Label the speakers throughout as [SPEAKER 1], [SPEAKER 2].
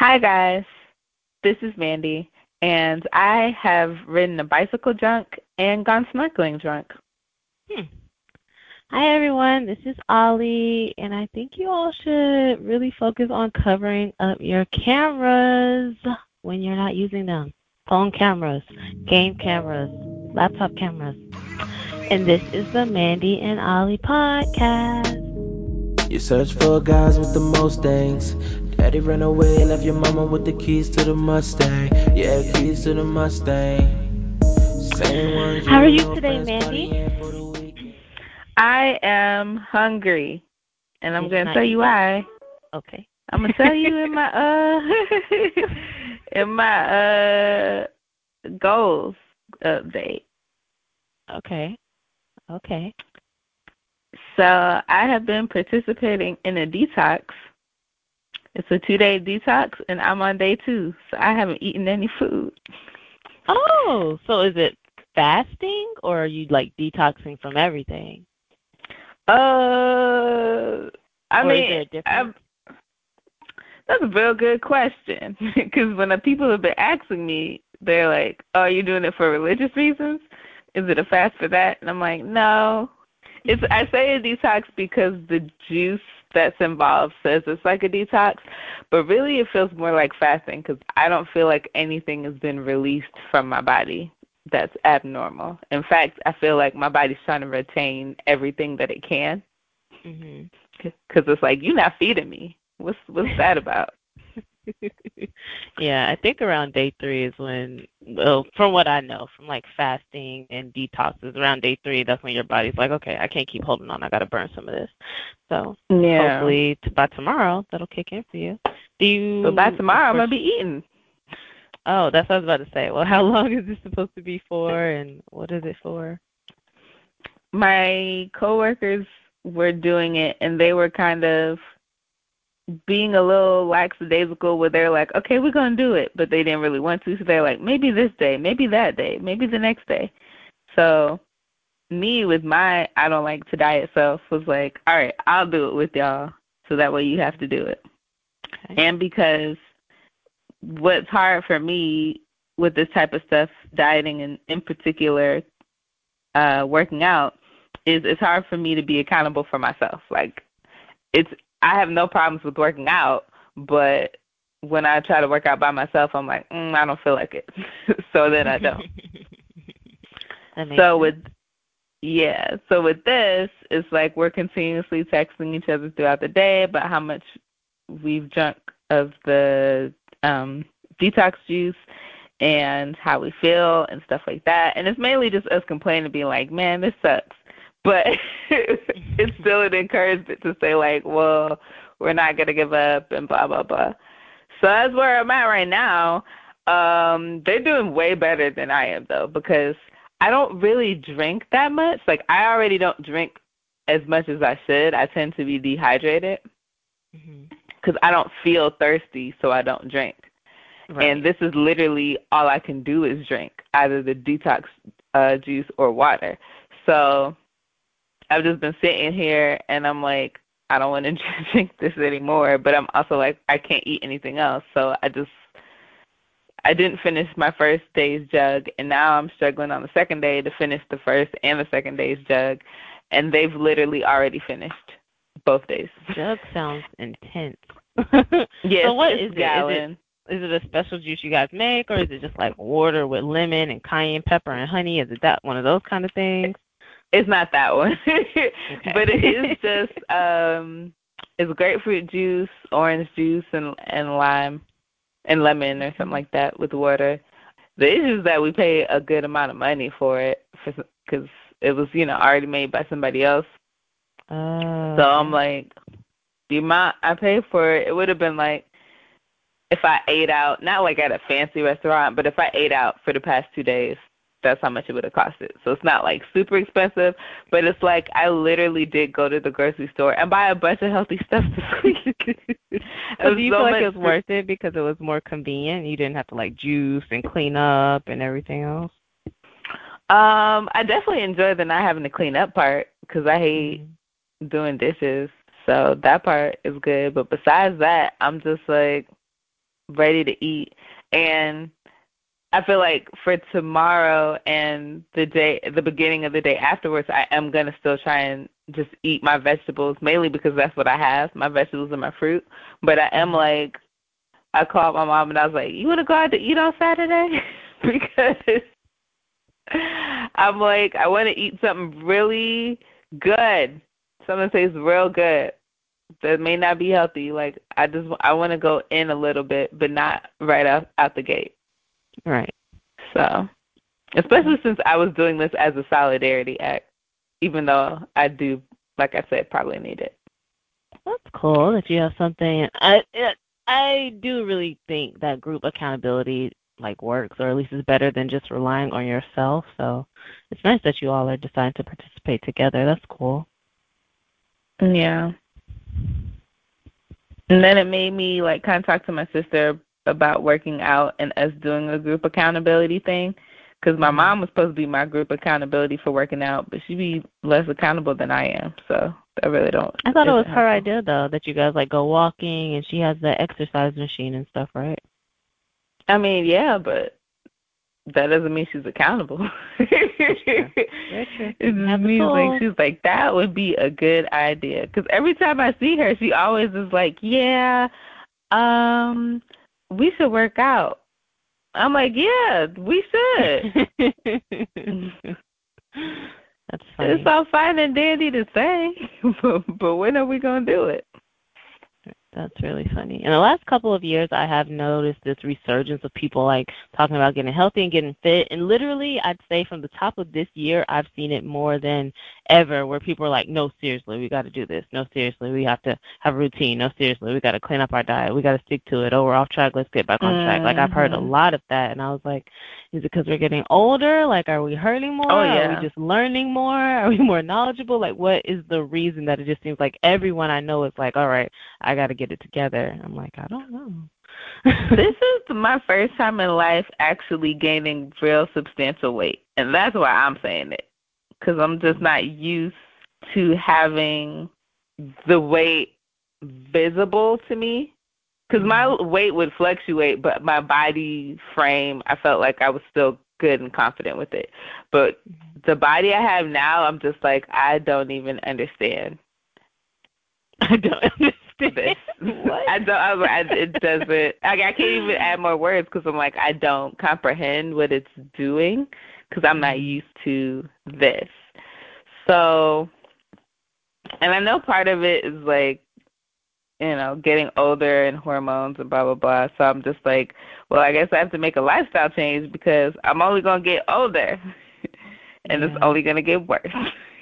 [SPEAKER 1] Hi, guys. This is Mandy, and I have ridden a bicycle drunk and gone snorkeling drunk.
[SPEAKER 2] Hmm. Hi, everyone. This is Ollie, and I think you all should really focus on covering up your cameras when you're not using them. Phone cameras, game cameras, laptop cameras. And this is the Mandy and Ollie podcast.
[SPEAKER 3] You search for guys with the most things. Daddy ran away, left your mama with the keys to the Mustang. Yeah, keys to the Mustang. Same ones
[SPEAKER 2] How are you today, Mandy?
[SPEAKER 3] partying for the weekend.
[SPEAKER 1] I am hungry, and I'm
[SPEAKER 2] Did
[SPEAKER 1] going to tell you why.
[SPEAKER 2] Okay.
[SPEAKER 1] I'm gonna tell you in my uh in my uh goals update.
[SPEAKER 2] Okay. Okay.
[SPEAKER 1] So I have been participating in a detox. It's a two day detox and I'm on day two. So I haven't eaten any food.
[SPEAKER 2] Oh, so is it fasting or are you like detoxing from everything?
[SPEAKER 1] Uh I
[SPEAKER 2] Or
[SPEAKER 1] mean
[SPEAKER 2] a?
[SPEAKER 1] That's a real good question because when the people have been asking me, they're like, "Oh, are you doing it for religious reasons? Is it a fast for that?" And I'm like, "No, It's I say a detox because the juice that's involved says it's like a detox, but really it feels more like fasting because I don't feel like anything has been released from my body that's abnormal. In fact, I feel like my body's trying to retain everything that it can
[SPEAKER 2] mm-hmm.
[SPEAKER 1] because it's like you're not feeding me. What's what's that about?
[SPEAKER 2] yeah, I think around day three is when, well, from what I know, from like fasting and detoxes, around day three, that's when your body's like, okay, I can't keep holding on. I got to burn some of this. So
[SPEAKER 1] Yeah.
[SPEAKER 2] hopefully t- by tomorrow that'll kick in for you. Do you?
[SPEAKER 1] But by tomorrow I'm gonna be eating.
[SPEAKER 2] Oh, that's what I was about to say. Well, how long is this supposed to be for, and what is it for?
[SPEAKER 1] my coworkers were doing it and they were kind of being a little lackadaisical where they're like, Okay, we're gonna do it but they didn't really want to, so they're like, Maybe this day, maybe that day, maybe the next day. So me with my I don't like to diet self was like, All right, I'll do it with y'all so that way you have to do it.
[SPEAKER 2] Okay.
[SPEAKER 1] And because what's hard for me with this type of stuff, dieting and in particular, uh, working out, is it's hard for me to be accountable for myself. Like it's I have no problems with working out, but when I try to work out by myself, I'm like, mm, I don't feel like it. so then I don't. So
[SPEAKER 2] sense.
[SPEAKER 1] with yeah, so with this, it's like we're continuously texting each other throughout the day about how much we've drunk of the um detox juice and how we feel and stuff like that. And it's mainly just us complaining, and being like, "Man, this sucks," but it's still an encouragement to say like, "Well, we're not gonna give up," and blah blah blah. So that's where I'm at right now. Um, they're doing way better than I am though, because I don't really drink that much. Like I already don't drink as much as I should. I tend to be dehydrated because I don't feel thirsty, so I don't drink.
[SPEAKER 2] Right.
[SPEAKER 1] And this is literally all I can do is drink either the detox uh, juice or water. So I've just been sitting here and I'm like, I don't want to drink this anymore. But I'm also like, I can't eat anything else. So I just, I didn't finish my first day's jug, and now I'm struggling on the second day to finish the first and the second day's jug, and they've literally already finished both days.
[SPEAKER 2] Jug sounds intense.
[SPEAKER 1] Yes,
[SPEAKER 2] so what is it? Is
[SPEAKER 1] gallon.
[SPEAKER 2] it is it a special juice you guys make, or is it just like water with lemon and cayenne pepper and honey? Is it that one of those kind of things?
[SPEAKER 1] It's not that one, but it is just um, it's grapefruit juice, orange juice, and and lime, and lemon or something like that with water. The issue is that we pay a good amount of money for it because it was you know already made by somebody else.
[SPEAKER 2] Oh,
[SPEAKER 1] So I'm like, the amount I paid for it, it would have been like if I ate out, not like at a fancy restaurant, but if I ate out for the past two days, that's how much it would have costed. So it's not like super expensive, but it's like I literally did go to the grocery store and buy a bunch of healthy stuff this week.
[SPEAKER 2] So do you
[SPEAKER 1] so
[SPEAKER 2] feel like it was worth it because it was more convenient? You didn't have to like juice and clean up and everything else.
[SPEAKER 1] Um, I definitely enjoy the not having to clean up part because I hate
[SPEAKER 2] Mhm.
[SPEAKER 1] doing dishes. So that part is good. But besides that, I'm just like ready to eat. And I feel like for tomorrow and the day, the beginning of the day afterwards, I am gonna still try and just eat my vegetables, mainly because that's what I have, my vegetables and my fruit. But I am mm-hmm. like, I called my mom and I was like, "You want to go out to eat on Saturday?" because I'm like, I want to eat something really good, something that tastes real good. That may not be healthy. Like I just, I want to go in a little bit, but not right out out the gate.
[SPEAKER 2] Right.
[SPEAKER 1] So, especially since I was doing this as a solidarity act, even though I do, like I said, probably need it.
[SPEAKER 2] That's cool that you have something. I it, I do really think that group accountability like works, or at least is better than just relying on yourself. So it's nice that you all are deciding to participate together. That's cool.
[SPEAKER 1] Yeah. And then it made me like kind of talk to my sister about working out and us doing a group accountability thing because my mm-hmm. mom was supposed to be my group accountability for working out, but she be less accountable than I am. So I really don't.
[SPEAKER 2] I thought it was her idea though that you guys like go walking and she has the exercise machine and stuff, right?
[SPEAKER 1] I mean, yeah, but that doesn't mean she's accountable. it means like she's like that would be a good idea because every time I see her, she always is like, yeah, um, we should work out. I'm like, yeah, we should.
[SPEAKER 2] That's funny.
[SPEAKER 1] It's all fine and dandy to say, but, but when are we gonna do it?
[SPEAKER 2] That's really funny. In the last couple of years, I have noticed this resurgence of people like talking about getting healthy and getting fit. And literally, I'd say from the top of this year, I've seen it more than ever where people are like, no, seriously, we got to do this. No, seriously, we have to have a routine. No, seriously, we got to clean up our diet. We got to stick to it. Oh, we're off track. Let's get back on mm-hmm. track. Like, I've heard a mm-hmm. lot of that. And I was like, is it because we're getting older? Like, are we hurting more?
[SPEAKER 1] Oh, yeah.
[SPEAKER 2] Are we just learning more? Are we more knowledgeable? Like, what is the reason that it just seems like everyone I know is like, all right, I got to get it together? I'm like, I don't know.
[SPEAKER 1] this is my first time in life actually gaining real substantial weight. And that's why I'm saying it. Because I'm just not used to having the weight visible to me. Because my weight would fluctuate, but my body frame, I felt like I was still good and confident with it. But the body I have now, I'm just like, I don't even understand.
[SPEAKER 2] I don't understand
[SPEAKER 1] this. what? I don't. I, I, it doesn't. I, I can't even add more words because I'm like I don't comprehend what it's doing because I'm not mm-hmm. used to this. So, and I know part of it is like, you know, getting older and hormones and blah blah blah. So I'm just like, well, I guess I have to make a lifestyle change because I'm only gonna get older, and yeah. it's only gonna get worse.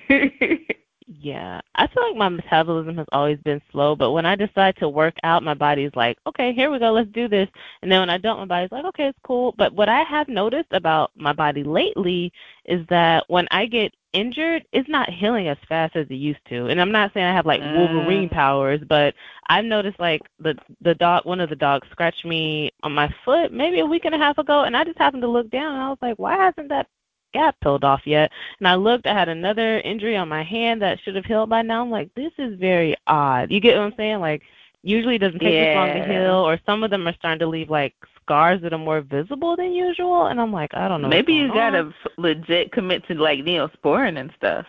[SPEAKER 2] Yeah, I feel like my metabolism has always been slow, but when I decide to work out, my body's like, okay, here we go, let's do this. And then when I don't, my body's like, okay, it's cool. But what I have noticed about my body lately is that when I get injured, it's not healing as fast as it used to. And I'm not saying I have like Wolverine mm. powers, but I've noticed like the the dog, one of the dogs scratched me on my foot maybe a week and a half ago, and I just happened to look down and I was like, why hasn't that gap peeled off yet. And I looked, I had another injury on my hand that should have healed by now. I'm like, this is very odd. You get what I'm saying? Like, usually it doesn't take yeah. this long to heal, or some of them are starting to leave like scars that are more visible than usual. And I'm like, I don't know.
[SPEAKER 1] Maybe you
[SPEAKER 2] gotta
[SPEAKER 1] on. legit commit to like neosporin and stuff.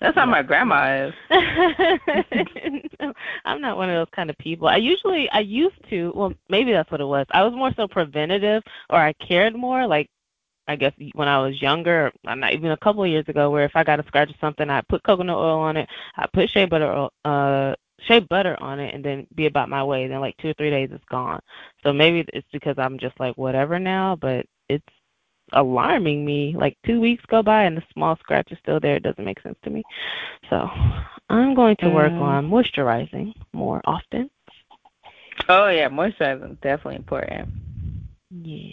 [SPEAKER 1] That's how my grandma is.
[SPEAKER 2] I'm not one of those kind of people. I usually, I used to, well, maybe that's what it was. I was more so preventative, or I cared more. Like I guess when I was younger, I'm not even a couple of years ago, where if I got a scratch or something, I put coconut oil on it, I put shea butter, uh, shea butter on it, and then be about my way. Then like two or three days, it's gone. So maybe it's because I'm just like whatever now, but it's alarming me. Like two weeks go by and the small scratch is still there. It doesn't make sense to me. So I'm going to work mm. on moisturizing more often.
[SPEAKER 1] Oh yeah, moisturizing is definitely important.
[SPEAKER 2] Yeah.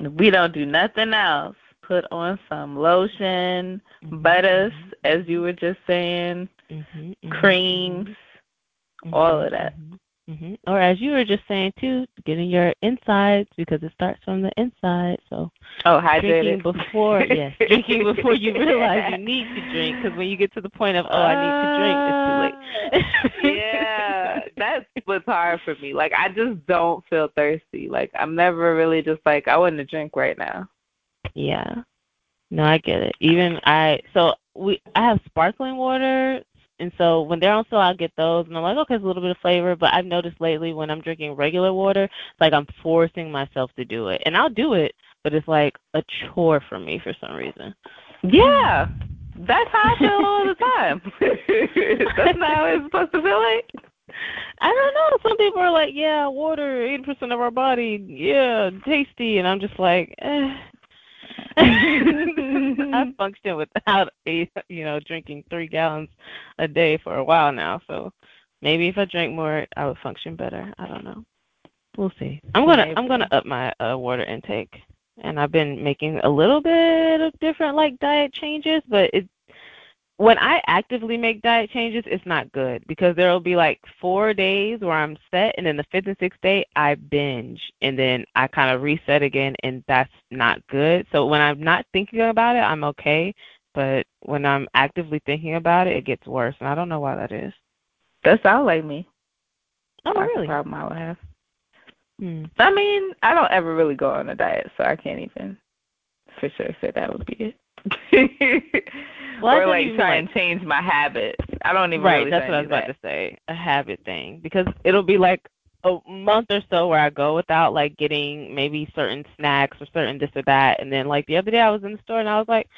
[SPEAKER 1] We don't do nothing else. Put on some lotion, butters, mm-hmm. as you were just saying, mm-hmm, mm-hmm. creams, mm-hmm. all of that.
[SPEAKER 2] hmm Or as you were just saying too, getting your insides because it starts from the inside. So
[SPEAKER 1] Oh,
[SPEAKER 2] drinking
[SPEAKER 1] hydrated.
[SPEAKER 2] before, yes, drinking before you realize you need to drink. Because when you get to the point of oh, I need to drink, it's too late.
[SPEAKER 1] yeah, that's what's hard for me. Like I just don't feel thirsty. Like I'm never really just like I want to drink right now.
[SPEAKER 2] Yeah. No, I get it. Even I so we I have sparkling water and so when they're on sale I'll get those and I'm like, okay, it's a little bit of flavor, but I've noticed lately when I'm drinking regular water, it's like I'm forcing myself to do it. And I'll do it, but it's like a chore for me for some reason.
[SPEAKER 1] Yeah. That's how I feel all the time. that's not how it's supposed to feel like.
[SPEAKER 2] I don't know. Some people are like, yeah, water, eighty percent of our body, yeah, tasty, and I'm just like, eh. I function without a, you know drinking three gallons a day for a while now. So maybe if I drink more, I would function better. I don't know. We'll see. I'm gonna I'm gonna up my uh, water intake, and I've been making a little bit of different like diet changes, but it when I actively make diet changes, it's not good because there will be like four days where I'm set, and then the fifth and sixth day I binge, and then I kind of reset again, and that's not good. So when I'm not thinking about it, I'm okay, but when I'm actively thinking about it, it gets worse, and I don't know why that is.
[SPEAKER 1] That sounds like me.
[SPEAKER 2] Oh,
[SPEAKER 1] That's
[SPEAKER 2] really?
[SPEAKER 1] problem I would have.
[SPEAKER 2] Hmm.
[SPEAKER 1] I mean, I don't ever really go on a diet, so I can't even for sure say that would be it.
[SPEAKER 2] Well,
[SPEAKER 1] or like try
[SPEAKER 2] like-
[SPEAKER 1] and change my habits. I don't even
[SPEAKER 2] right,
[SPEAKER 1] really
[SPEAKER 2] that's what I was
[SPEAKER 1] of
[SPEAKER 2] about to say. A habit thing because it'll be like a month or so where I go without like getting maybe certain snacks or certain this or that, and then like the other day I was in the store and I was like,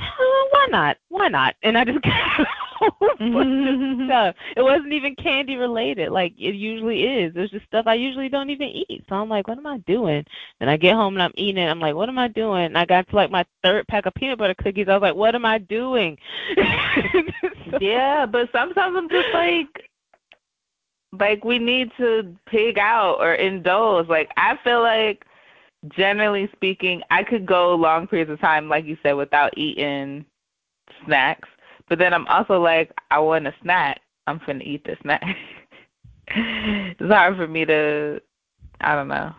[SPEAKER 2] oh, why not? Why not? And I just got a whole bunch of
[SPEAKER 1] that.
[SPEAKER 2] stuff. It wasn't even candy related, like it usually is. There's just stuff I usually don't even eat. So I'm like, what am I doing? And I get home and I'm eating it. I'm like, what am I doing? And I got to like my third pack of peanut butter cookies. I was like, what am I doing? So-
[SPEAKER 1] yeah, but sometimes I'm just like like we need to pig out or indulge. Like I feel like generally speaking, I could go long periods of time, like you said, without eating snacks. But then I'm also like, I want a snack. I'm finna eat this snack. it's hard for me to I don't know.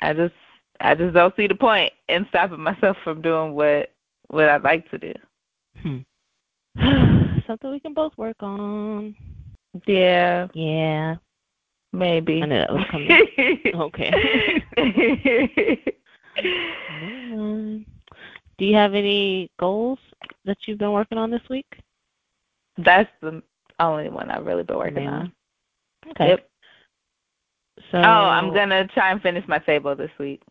[SPEAKER 1] I just I just don't see the point in stopping myself from doing what what I'd like to do.
[SPEAKER 2] Hmm. Something we can both work on.
[SPEAKER 1] Yeah,
[SPEAKER 2] Yeah.
[SPEAKER 1] maybe.
[SPEAKER 2] I knew that was coming. Okay. Do you have any goals that you've been working on this week?
[SPEAKER 1] That's the only one I've really been working
[SPEAKER 2] Main
[SPEAKER 1] on.
[SPEAKER 2] Okay.
[SPEAKER 1] Yep.
[SPEAKER 2] So
[SPEAKER 1] Oh, I'm gonna try and finish my table this week.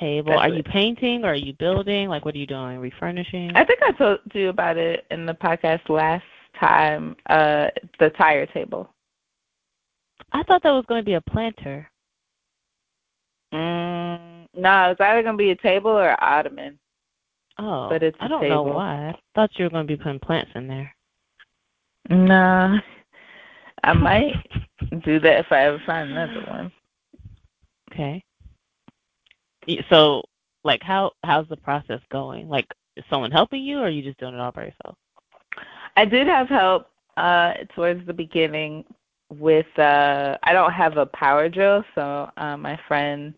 [SPEAKER 2] table.
[SPEAKER 1] That's
[SPEAKER 2] Are
[SPEAKER 1] it.
[SPEAKER 2] you painting or are you building? Like what are you doing? Refurnishing?
[SPEAKER 1] I think I told you about it in the podcast last time. Uh, the tire table.
[SPEAKER 2] I thought that was going to be a planter.
[SPEAKER 1] Mm, no, it's either gonna be a table or an ottoman.
[SPEAKER 2] Oh,
[SPEAKER 1] But it's
[SPEAKER 2] I don't know
[SPEAKER 1] table.
[SPEAKER 2] why. I thought you were going to be putting plants in there.
[SPEAKER 1] Nah, I might do that if I ever find another one.
[SPEAKER 2] Okay. So, like, how how's the process going? Like, is someone helping you, or are you just doing it all by yourself?
[SPEAKER 1] I did have help uh towards the beginning with uh I don't have a power drill, so uh, my friend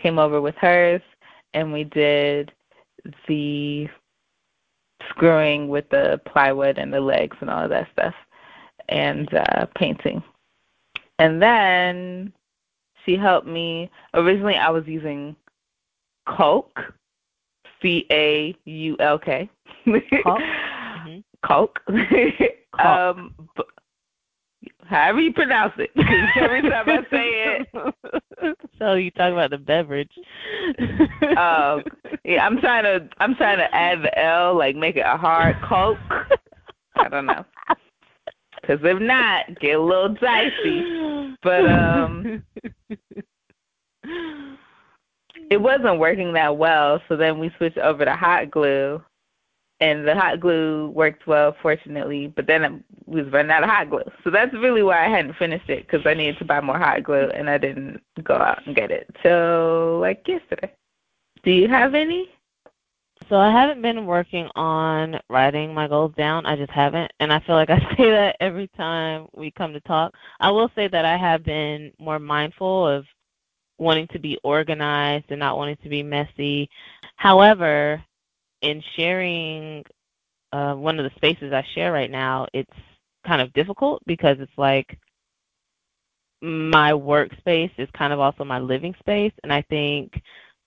[SPEAKER 1] came over with hers and we did the screwing with the plywood and the legs and all of that stuff and uh painting. And then she helped me originally I was using Coke C A U L K.
[SPEAKER 2] Caulk? Mhm.
[SPEAKER 1] Coke.
[SPEAKER 2] Caulk.
[SPEAKER 1] um, b- however you pronounce it. Every time I say it,
[SPEAKER 2] so you talk about the beverage.
[SPEAKER 1] Oh, yeah, I'm trying to I'm trying to add the L, like make it a hard Coke. I don't know. Because if not, get a little dicey. But um, it wasn't working that well. So then we switched over to hot glue, and the hot glue worked well, fortunately. But then we was running out of hot glue. So that's really why I hadn't finished it because I needed to buy more hot glue, and I didn't go out and get it till like yesterday. Do you have any?
[SPEAKER 2] So I haven't been working on writing my goals down. I just haven't, and I feel like I say that every time we come to talk. I will say that I have been more mindful of wanting to be organized and not wanting to be messy. However, in sharing uh, one of the spaces I share right now, it's kind of difficult because it's like my workspace is kind of also my living space, and I think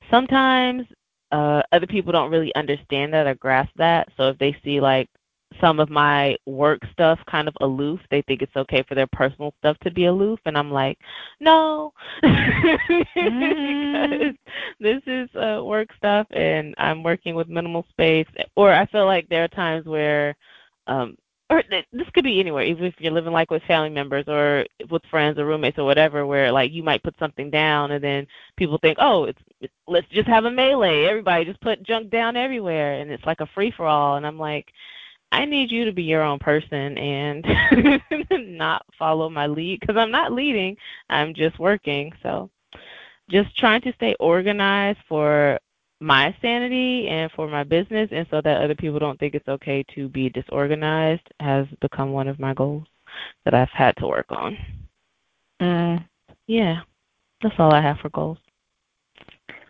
[SPEAKER 2] sometimes uh, other people don't really understand that or grasp that. So if they see like some of my work stuff kind of aloof, they think it's okay for their personal stuff to be aloof, and I'm like, no, mm. this is uh, work stuff, and I'm working with minimal space. Or I feel like there are times where um, or this could be anywhere, even if you're living like with family members or with friends or roommates or whatever, where like you might put something down and then people think, oh, it's, it's let's just have a melee. Everybody just put junk down everywhere, and it's like a free for all. And I'm like, I need you to be your own person and not follow my lead because I'm not leading. I'm just working. So just trying to stay organized for my sanity and for my business and so that other people don't think it's okay to be disorganized has become one of my goals that I've had to work on.
[SPEAKER 1] Mm.
[SPEAKER 2] Yeah. That's all I have for goals.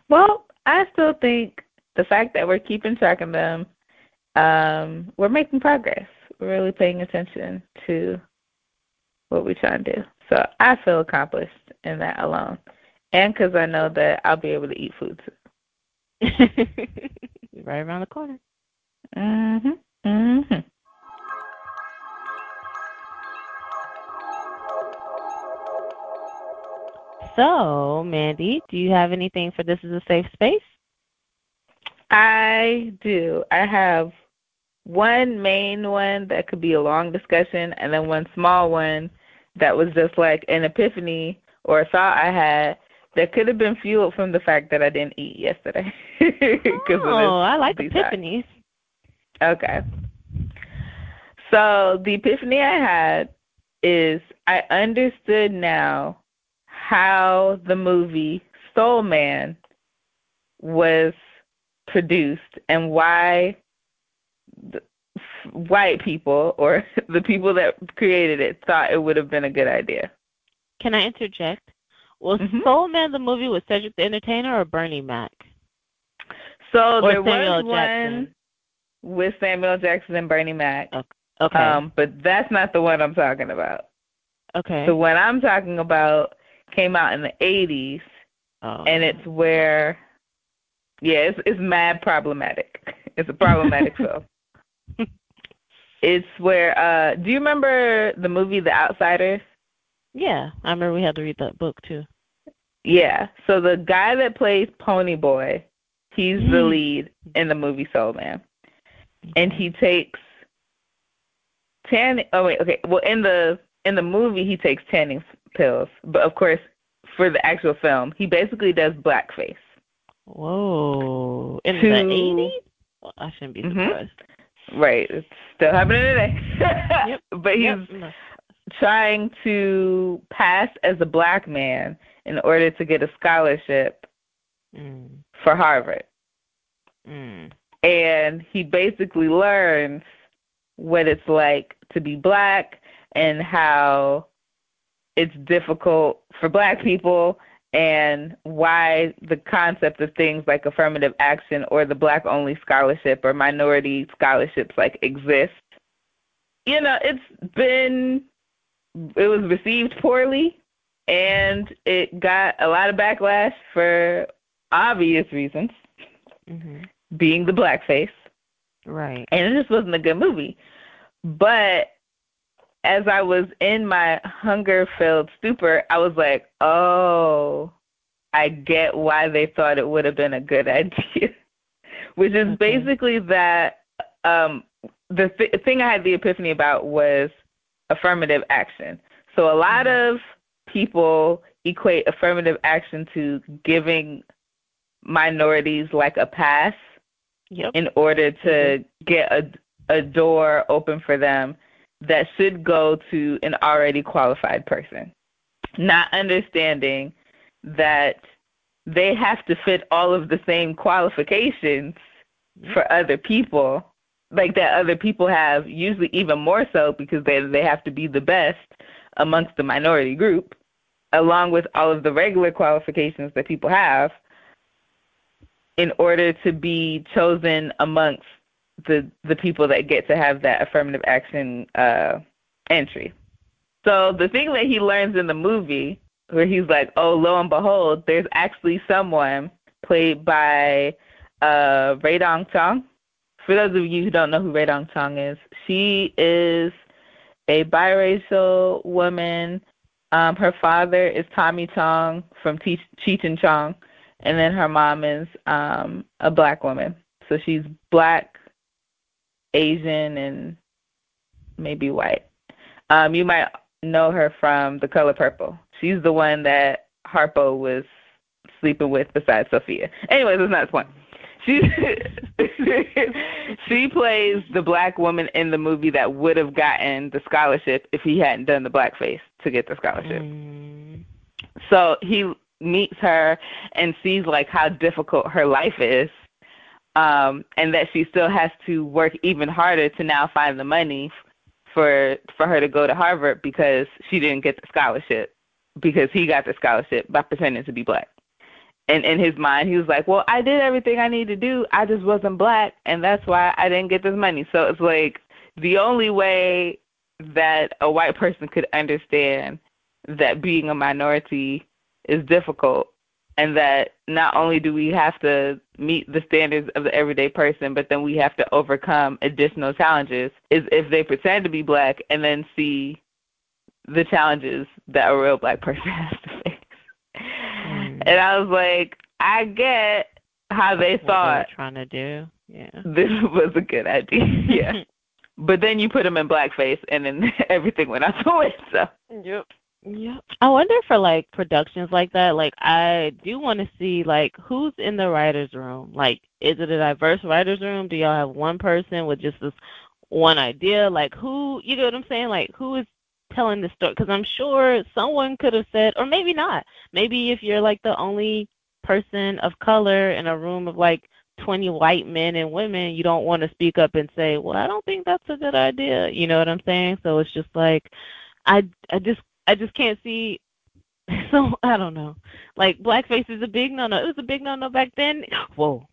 [SPEAKER 1] Well, I still think the fact that we're keeping track of them, um, we're making progress. We're really paying attention to what we're trying to do. So I feel accomplished in that alone. And because I know that I'll be able to eat food
[SPEAKER 2] right around the corner.
[SPEAKER 1] Mhm. Mhm.
[SPEAKER 2] So, Mandy, do you have anything for this is a safe space?
[SPEAKER 1] I do. I have one main one that could be a long discussion and then one small one that was just like an epiphany or a thought I had that could have been fueled from the fact that I didn't eat yesterday.
[SPEAKER 2] oh, I like epiphanies.
[SPEAKER 1] Okay. So the epiphany I had is I understood now how the movie Soul Man was produced and why white people or the people that created it thought it would have been a good idea.
[SPEAKER 2] Can I interject? Was mm-hmm. Soul Man the movie with Cedric the Entertainer or Bernie Mac?
[SPEAKER 1] So
[SPEAKER 2] or
[SPEAKER 1] there
[SPEAKER 2] Samuel
[SPEAKER 1] was
[SPEAKER 2] Jackson.
[SPEAKER 1] one with Samuel Jackson and Bernie Mac.
[SPEAKER 2] Okay.
[SPEAKER 1] Um, but that's not the one I'm talking about.
[SPEAKER 2] Okay.
[SPEAKER 1] The one I'm talking about came out in the 80s,
[SPEAKER 2] oh.
[SPEAKER 1] and it's where, yeah, it's it's mad problematic. It's a problematic film. It's where, uh, do you remember the movie The Outsiders?
[SPEAKER 2] Yeah, I remember we had to read that book too.
[SPEAKER 1] Yeah. So the guy that plays Ponyboy, he's the
[SPEAKER 2] Mm.
[SPEAKER 1] lead in the movie Soul Man. And he takes tanning oh wait, okay. Well in the in the movie he takes tanning pills. But of course for the actual film, he basically does blackface.
[SPEAKER 2] Whoa. In
[SPEAKER 1] To-
[SPEAKER 2] the 80s? Well, I shouldn't be
[SPEAKER 1] Mhm.
[SPEAKER 2] surprised.
[SPEAKER 1] Right. It's still happening today.
[SPEAKER 2] Yep.
[SPEAKER 1] But he's
[SPEAKER 2] Yep.
[SPEAKER 1] Trying to pass as a black man in order to get a scholarship
[SPEAKER 2] Mm.
[SPEAKER 1] for Harvard.
[SPEAKER 2] Mm.
[SPEAKER 1] and he basically learns what it's like to be black and how it's difficult for black people and why the concept of things like affirmative action or the black only scholarship or minority scholarships like exist. You know, it's been it was received poorly and it got a lot of backlash for obvious reasons,
[SPEAKER 2] Mhm.
[SPEAKER 1] being the blackface
[SPEAKER 2] Right.
[SPEAKER 1] and it just wasn't a good movie. But as I was in my hunger filled stupor, I was like, oh, I get why they thought it would have been a good idea. Which is
[SPEAKER 2] Okay.
[SPEAKER 1] basically that um, the th- thing I had the epiphany about was affirmative action. So a lot
[SPEAKER 2] Mhm.
[SPEAKER 1] of people equate affirmative action to giving minorities like a pass
[SPEAKER 2] Yep.
[SPEAKER 1] in order to get a a door open for them that should go to an already qualified person. Not understanding that they have to fit all of the same qualifications mm-hmm. for other people, like that other people have, usually even more so because they they have to be the best amongst the minority group, along with all of the regular qualifications that people have, in order to be chosen amongst the the people that get to have that affirmative action uh, entry. So the thing that he learns in the movie, where he's like, "Oh, lo and behold, there's actually someone played by uh, Rae Dawn Chong. For those of you who don't know who Rae Dawn Chong is, she is a biracial woman. Um, her father is Tommy Chong from Cheech and Chong, and then her mom is um, a black woman. So she's black, Asian, and maybe white. Um, you might know her from The Color Purple. She's the one that Harpo was sleeping with besides Sofia. Anyways, that's not the point. She she plays the black woman in the movie that would have gotten the scholarship if he hadn't done the blackface to get the scholarship. Mm. So he meets her and sees like how difficult her life is um and that she still has to work even harder to now find the money for for her to go to Harvard because she didn't get the scholarship because he got the scholarship by pretending to be black. And in his mind, he was like, "Well, I did everything I need to do. I just wasn't black, and that's why I didn't get this money." So it's like the only way that a white person could understand that being a minority is difficult and that not only do we have to meet the standards of the everyday person, but then we have to overcome additional challenges is if they pretend to be black and then see the challenges that a real black person has to face. Mm. And I was like, I get how they
[SPEAKER 2] what
[SPEAKER 1] thought
[SPEAKER 2] they were trying to do. Yeah.
[SPEAKER 1] This was a good idea. yeah. but then you put them in blackface and then everything went out the window.
[SPEAKER 2] Yep. Yeah. I wonder for like productions like that, like I do want to see like who's in the writers room. Like is it a diverse writers room? Do y'all have one person with just this one idea? Like who, you know what I'm saying? Like who is telling the story because I'm sure someone could have said or maybe not. Maybe if you're like the only person of color in a room of like 20 white men and women, you don't want to speak up and say, "Well, I don't think that's a good idea." You know what I'm saying? So it's just like I I just I just can't see. So I don't know. Like blackface is a big no no. It was a big no no back then. Whoa.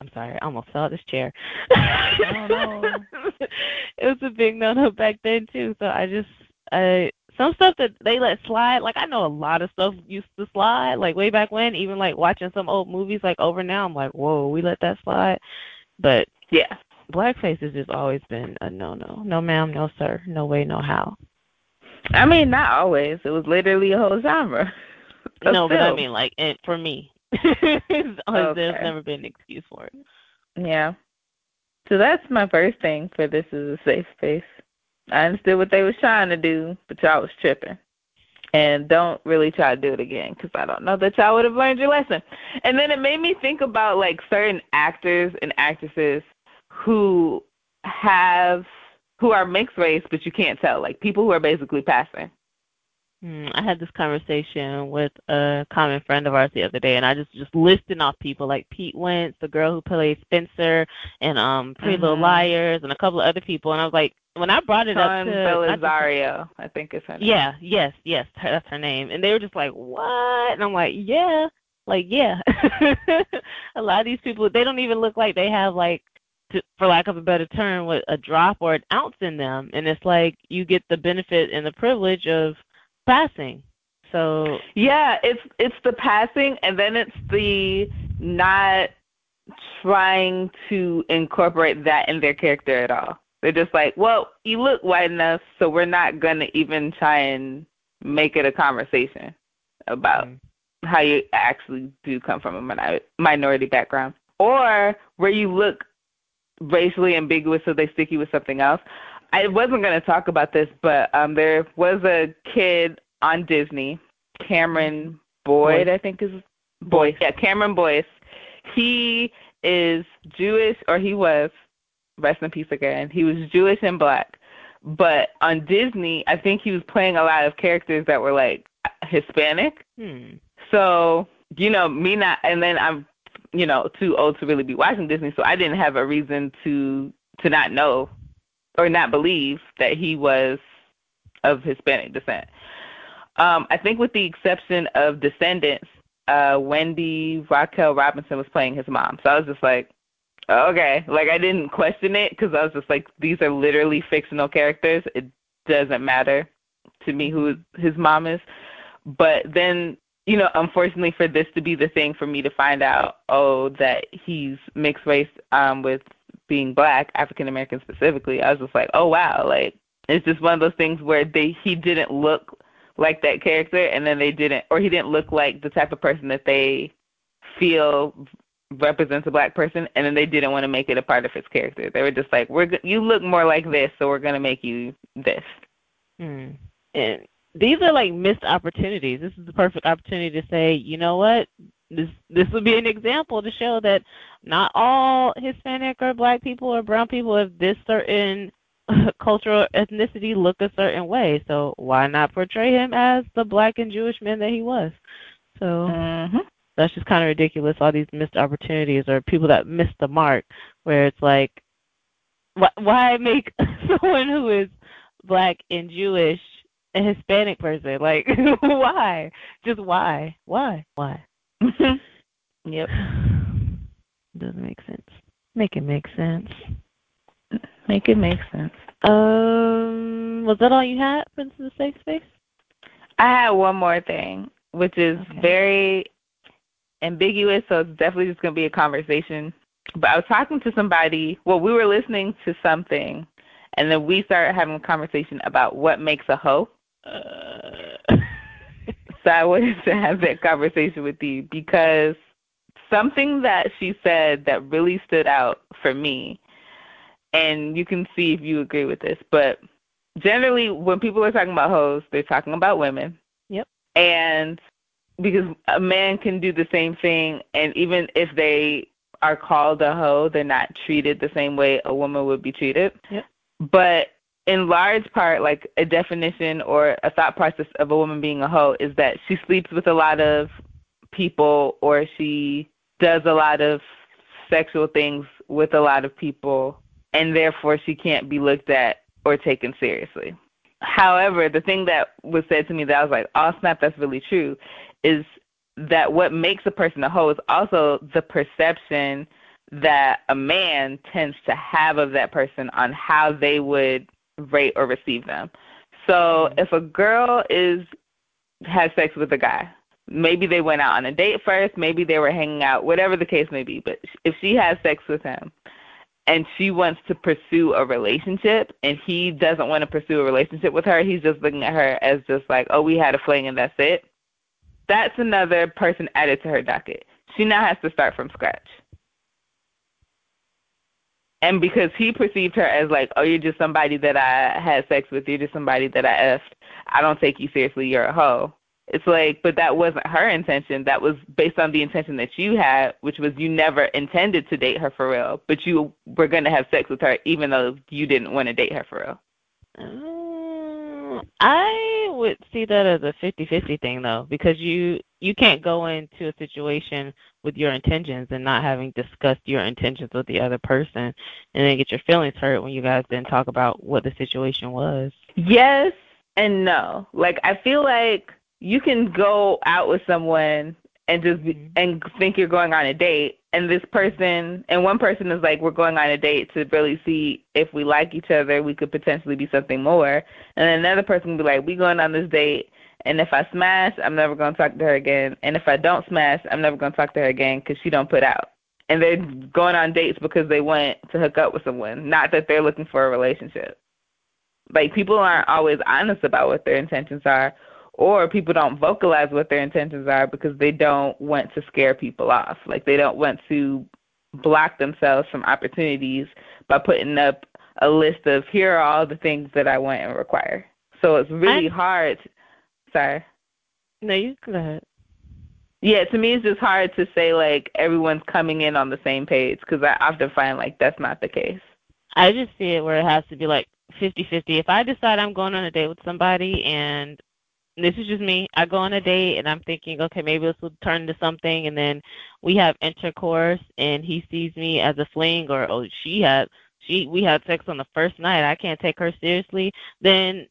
[SPEAKER 2] I'm sorry, I almost fell out this chair.
[SPEAKER 1] oh,
[SPEAKER 2] it was a big no no back then too. So I just I some stuff that they let slide, like I know a lot of stuff used to slide, like way back when, even like watching some old movies like over now, I'm like, Whoa, we let that slide. But
[SPEAKER 1] yeah.
[SPEAKER 2] Blackface has just always been a no no. No ma'am, no sir, no way, no how.
[SPEAKER 1] I mean, not always. It was literally a whole genre.
[SPEAKER 2] no, but I mean, like, it, for me, okay. there's never been an excuse for it.
[SPEAKER 1] Yeah. So that's my first thing for this is a safe space. I understood what they was trying to do, but y'all was tripping. And don't really try to do it again because I don't know that y'all would have learned your lesson. And then it made me think about like certain actors and actresses who have who are mixed race, but you can't tell, like people who are basically passing.
[SPEAKER 2] Hmm, I had this conversation with a common friend of ours the other day, and I just just listing off people like Pete Wentz, the girl who played Spencer, and um Pretty mm-hmm. Little Liars, and a couple of other people. And I was like, when I brought it
[SPEAKER 1] Sean
[SPEAKER 2] up to
[SPEAKER 1] Bellisario, I think it's her name.
[SPEAKER 2] Yeah, yes, yes, that's her name. And they were just like, what? And I'm like, yeah, like yeah. a lot of these people, they don't even look like they have like to, for lack of a better term, with a drop or an ounce in them, and it's like you get the benefit and the privilege of passing. So
[SPEAKER 1] yeah, it's it's the passing, and then it's the not trying to incorporate that in their character at all. They're just like, well, you look white enough, so we're not gonna even try and make it a conversation about mm-hmm. how you actually do come from a minority background, or where you look racially ambiguous, so they stick you with something else. I wasn't going to talk about this, but um, there was a kid on Disney, Cameron Boyd, Boyce. I think is Boyce. Yeah, Cameron Boyce. He is Jewish, or he was. Rest in peace again. He was Jewish and black, but on Disney, I think he was playing a lot of characters that were like Hispanic.
[SPEAKER 2] Hmm.
[SPEAKER 1] So you know, me not, and then I'm you know, too old to really be watching Disney, so I didn't have a reason to to not know or not believe that he was of Hispanic descent. Um, I think with the exception of Descendants, uh, Wendy Raquel Robinson was playing his mom. So I was just like, okay. Like I didn't question it because I was just like, these are literally fictional characters. It doesn't matter to me who his mom is. But then, you know, unfortunately for this to be the thing for me to find out, oh, that he's mixed race um, with being black, African American specifically, I was just like, oh wow, like it's just one of those things where they he didn't look like that character, and then they didn't, or he didn't look like the type of person that they feel represents a black person, and then they didn't want to make it a part of his character. They were just like, "We're you look more like this, so we're gonna make you this."
[SPEAKER 2] Hmm. And these are like missed opportunities. This is the perfect opportunity to say, you know what? This this would be an example to show that not all Hispanic or black people or brown people have this certain cultural ethnicity look a certain way. So why not portray him as the black and Jewish man that he was? So
[SPEAKER 1] mm-hmm.
[SPEAKER 2] that's just kind of ridiculous. All these missed opportunities or people that missed the mark, where it's like, why, why make someone who is black and Jewish a Hispanic person? Like, why? Just why? Why? Why?
[SPEAKER 1] yep.
[SPEAKER 2] Doesn't make sense. Make it make sense.
[SPEAKER 1] Make it make sense.
[SPEAKER 2] Um, was that all you had for the safe space?
[SPEAKER 1] I had one more thing, which is
[SPEAKER 2] Okay.
[SPEAKER 1] very ambiguous, so it's definitely just going to be a conversation. But I was talking to somebody, well, we were listening to something, and then we started having a conversation about what makes a hoe.
[SPEAKER 2] Uh,
[SPEAKER 1] So I wanted to have that conversation with you because something that she said that really stood out for me, and you can see if you agree with this, but generally when people are talking about hoes, they're talking about women.
[SPEAKER 2] Yep.
[SPEAKER 1] And because a man can do the same thing, and even if they are called a hoe, they're not treated the same way a woman would be treated.
[SPEAKER 2] Yep.
[SPEAKER 1] But in large part, like a definition or a thought process of a woman being a hoe is that she sleeps with a lot of people or she does a lot of sexual things with a lot of people and therefore she can't be looked at or taken seriously. However, the thing that was said to me that I was like, oh snap, that's really true, is that what makes a person a hoe is also the perception that a man tends to have of that person on how they would rate or receive them. So mm-hmm. if a girl is has sex with a guy, maybe they went out on a date first, maybe they were hanging out, whatever the case may be, but if she has sex with him and she wants to pursue a relationship and he doesn't want to pursue a relationship with her, he's just looking at her as just like, "Oh, we had a fling and that's it." That's another person added to her docket. She now has to start from scratch. And because he perceived her as like, oh, you're just somebody that I had sex with, you're just somebody that I effed, I don't take you seriously, you're a hoe. It's like, but that wasn't her intention. That was based on the intention that you had, which was you never intended to date her for real, but you were going to have sex with her even though you didn't want to date her for real.
[SPEAKER 2] Um, I would see that as a fifty-fifty thing though, because you you can't go into a situation with your intentions and not having discussed your intentions with the other person and then get your feelings hurt when you guys didn't talk about what the situation was.
[SPEAKER 1] Yes and no. Like I feel like you can go out with someone and just be,
[SPEAKER 2] Mhm.
[SPEAKER 1] and think you're going on a date and this person and one person is like we're going on a date to really see if we like each other we could potentially be something more and then another person be like we going on this date and if I smash I'm never going to talk to her again and if I don't smash I'm never going to talk to her again cuz she don't put out and they're going on dates because they want to hook up with someone not that they're looking for a relationship like people aren't always honest about what their intentions are or people don't vocalize what their intentions are because they don't want to scare people off. Like they don't want to block themselves from opportunities by putting up a list of here are all the things that I want and require. So it's really
[SPEAKER 2] I-
[SPEAKER 1] hard. Sorry.
[SPEAKER 2] No, you go ahead.
[SPEAKER 1] Yeah, to me it's just hard to say like everyone's coming in on the same page because I often find like that's not the case.
[SPEAKER 2] I just see it where it has to be like fifty-fifty. If I decide I'm going on a date with somebody and this is just me. I go on a date and I'm thinking, okay, maybe this will turn into something, and then we have intercourse, and he sees me as a fling, or oh, she had she we had sex on the first night. I can't take her seriously. Then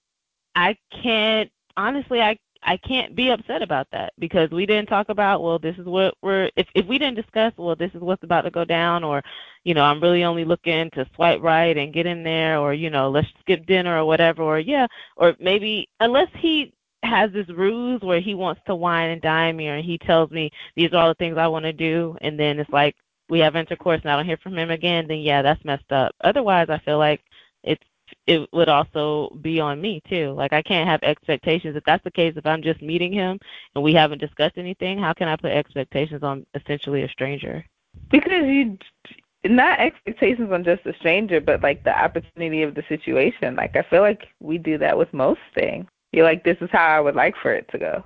[SPEAKER 2] I can't honestly. I I can't be upset about that because we didn't talk about well this is what we're if if we didn't discuss well this is what's about to go down or you know I'm really only looking to swipe right and get in there or you know let's skip dinner or whatever or yeah or maybe unless he has this ruse where he wants to wine and dine me or he tells me these are all the things I want to do and then it's like we have intercourse and I don't hear from him again, then yeah, that's messed up. Otherwise I feel like it's it would also be on me too. Like I can't have expectations. If that's the case, if I'm just meeting him and we haven't discussed anything, how can I put expectations on essentially a stranger?
[SPEAKER 1] Because you not expectations on just a stranger, but like the opportunity of the situation. Like I feel like we do that with most things. You're like, this is how I would like for it to go.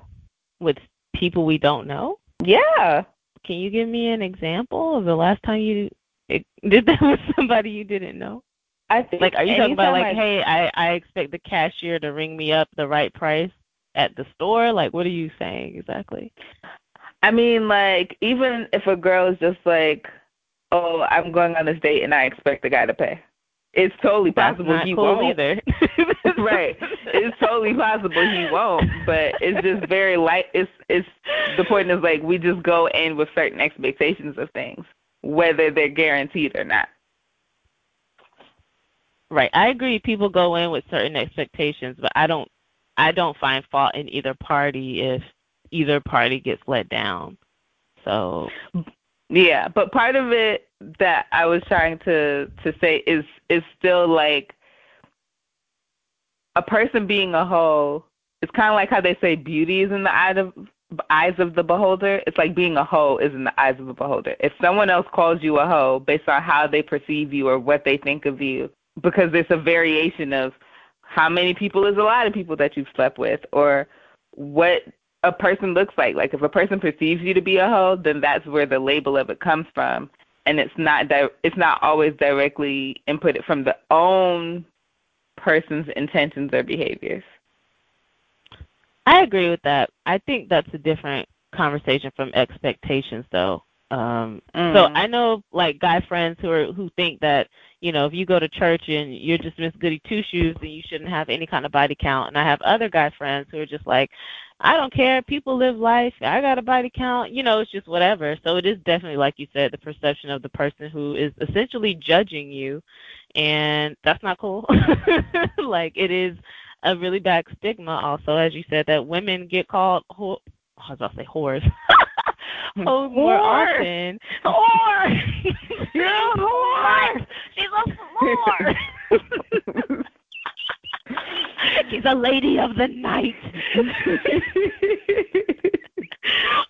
[SPEAKER 2] With people we don't know?
[SPEAKER 1] Yeah.
[SPEAKER 2] Can you give me an example of the last time you did that with somebody you didn't know?
[SPEAKER 1] I think
[SPEAKER 2] like, are you talking about like,
[SPEAKER 1] I,
[SPEAKER 2] hey, I I expect the cashier to ring me up the right price at the store? Like, what are you saying exactly?
[SPEAKER 1] I mean, like, even if a girl is just like, oh, I'm going on this date and I expect the guy to pay. It's totally possible he
[SPEAKER 2] cool
[SPEAKER 1] won't.
[SPEAKER 2] either.
[SPEAKER 1] right. It's totally possible he won't, but it's just very light. It's it's the point is like we just go in with certain expectations of things, whether they're guaranteed or not.
[SPEAKER 2] Right. I agree people go in with certain expectations, but I don't I don't find fault in either party if either party gets let down. So
[SPEAKER 1] yeah, but part of it that I was trying to to say is is still like a person being a hoe. It's kind of like how they say beauty is in the eye of eyes of the beholder. It's like being a hoe is in the eyes of the beholder. If someone else calls you a hoe based on how they perceive you or what they think of you, because there's a variation of how many people is a lot of people that you've slept with, or what a person looks like. Like if a person perceives you to be a hoe, then that's where the label of it comes from, and it's not di- it's not always directly inputted from the own person's intentions or behaviors.
[SPEAKER 2] I agree with that. I think that's a different conversation from expectations though. Um
[SPEAKER 1] Mm.
[SPEAKER 2] so I know like guy friends who are who think that, you know, if you go to church and you're just Miss Goody Two Shoes then you shouldn't have any kind of body count. And I have other guy friends who are just like, I don't care, people live life, I got a body count, you know, it's just whatever. So it is definitely like you said, the perception of the person who is essentially judging you and that's not cool. like it is a really bad stigma also as you said that women get called who I was about to say whores. hoes more often. Whore.
[SPEAKER 1] You're a whore.
[SPEAKER 2] She's a whore. She's a lady of the night.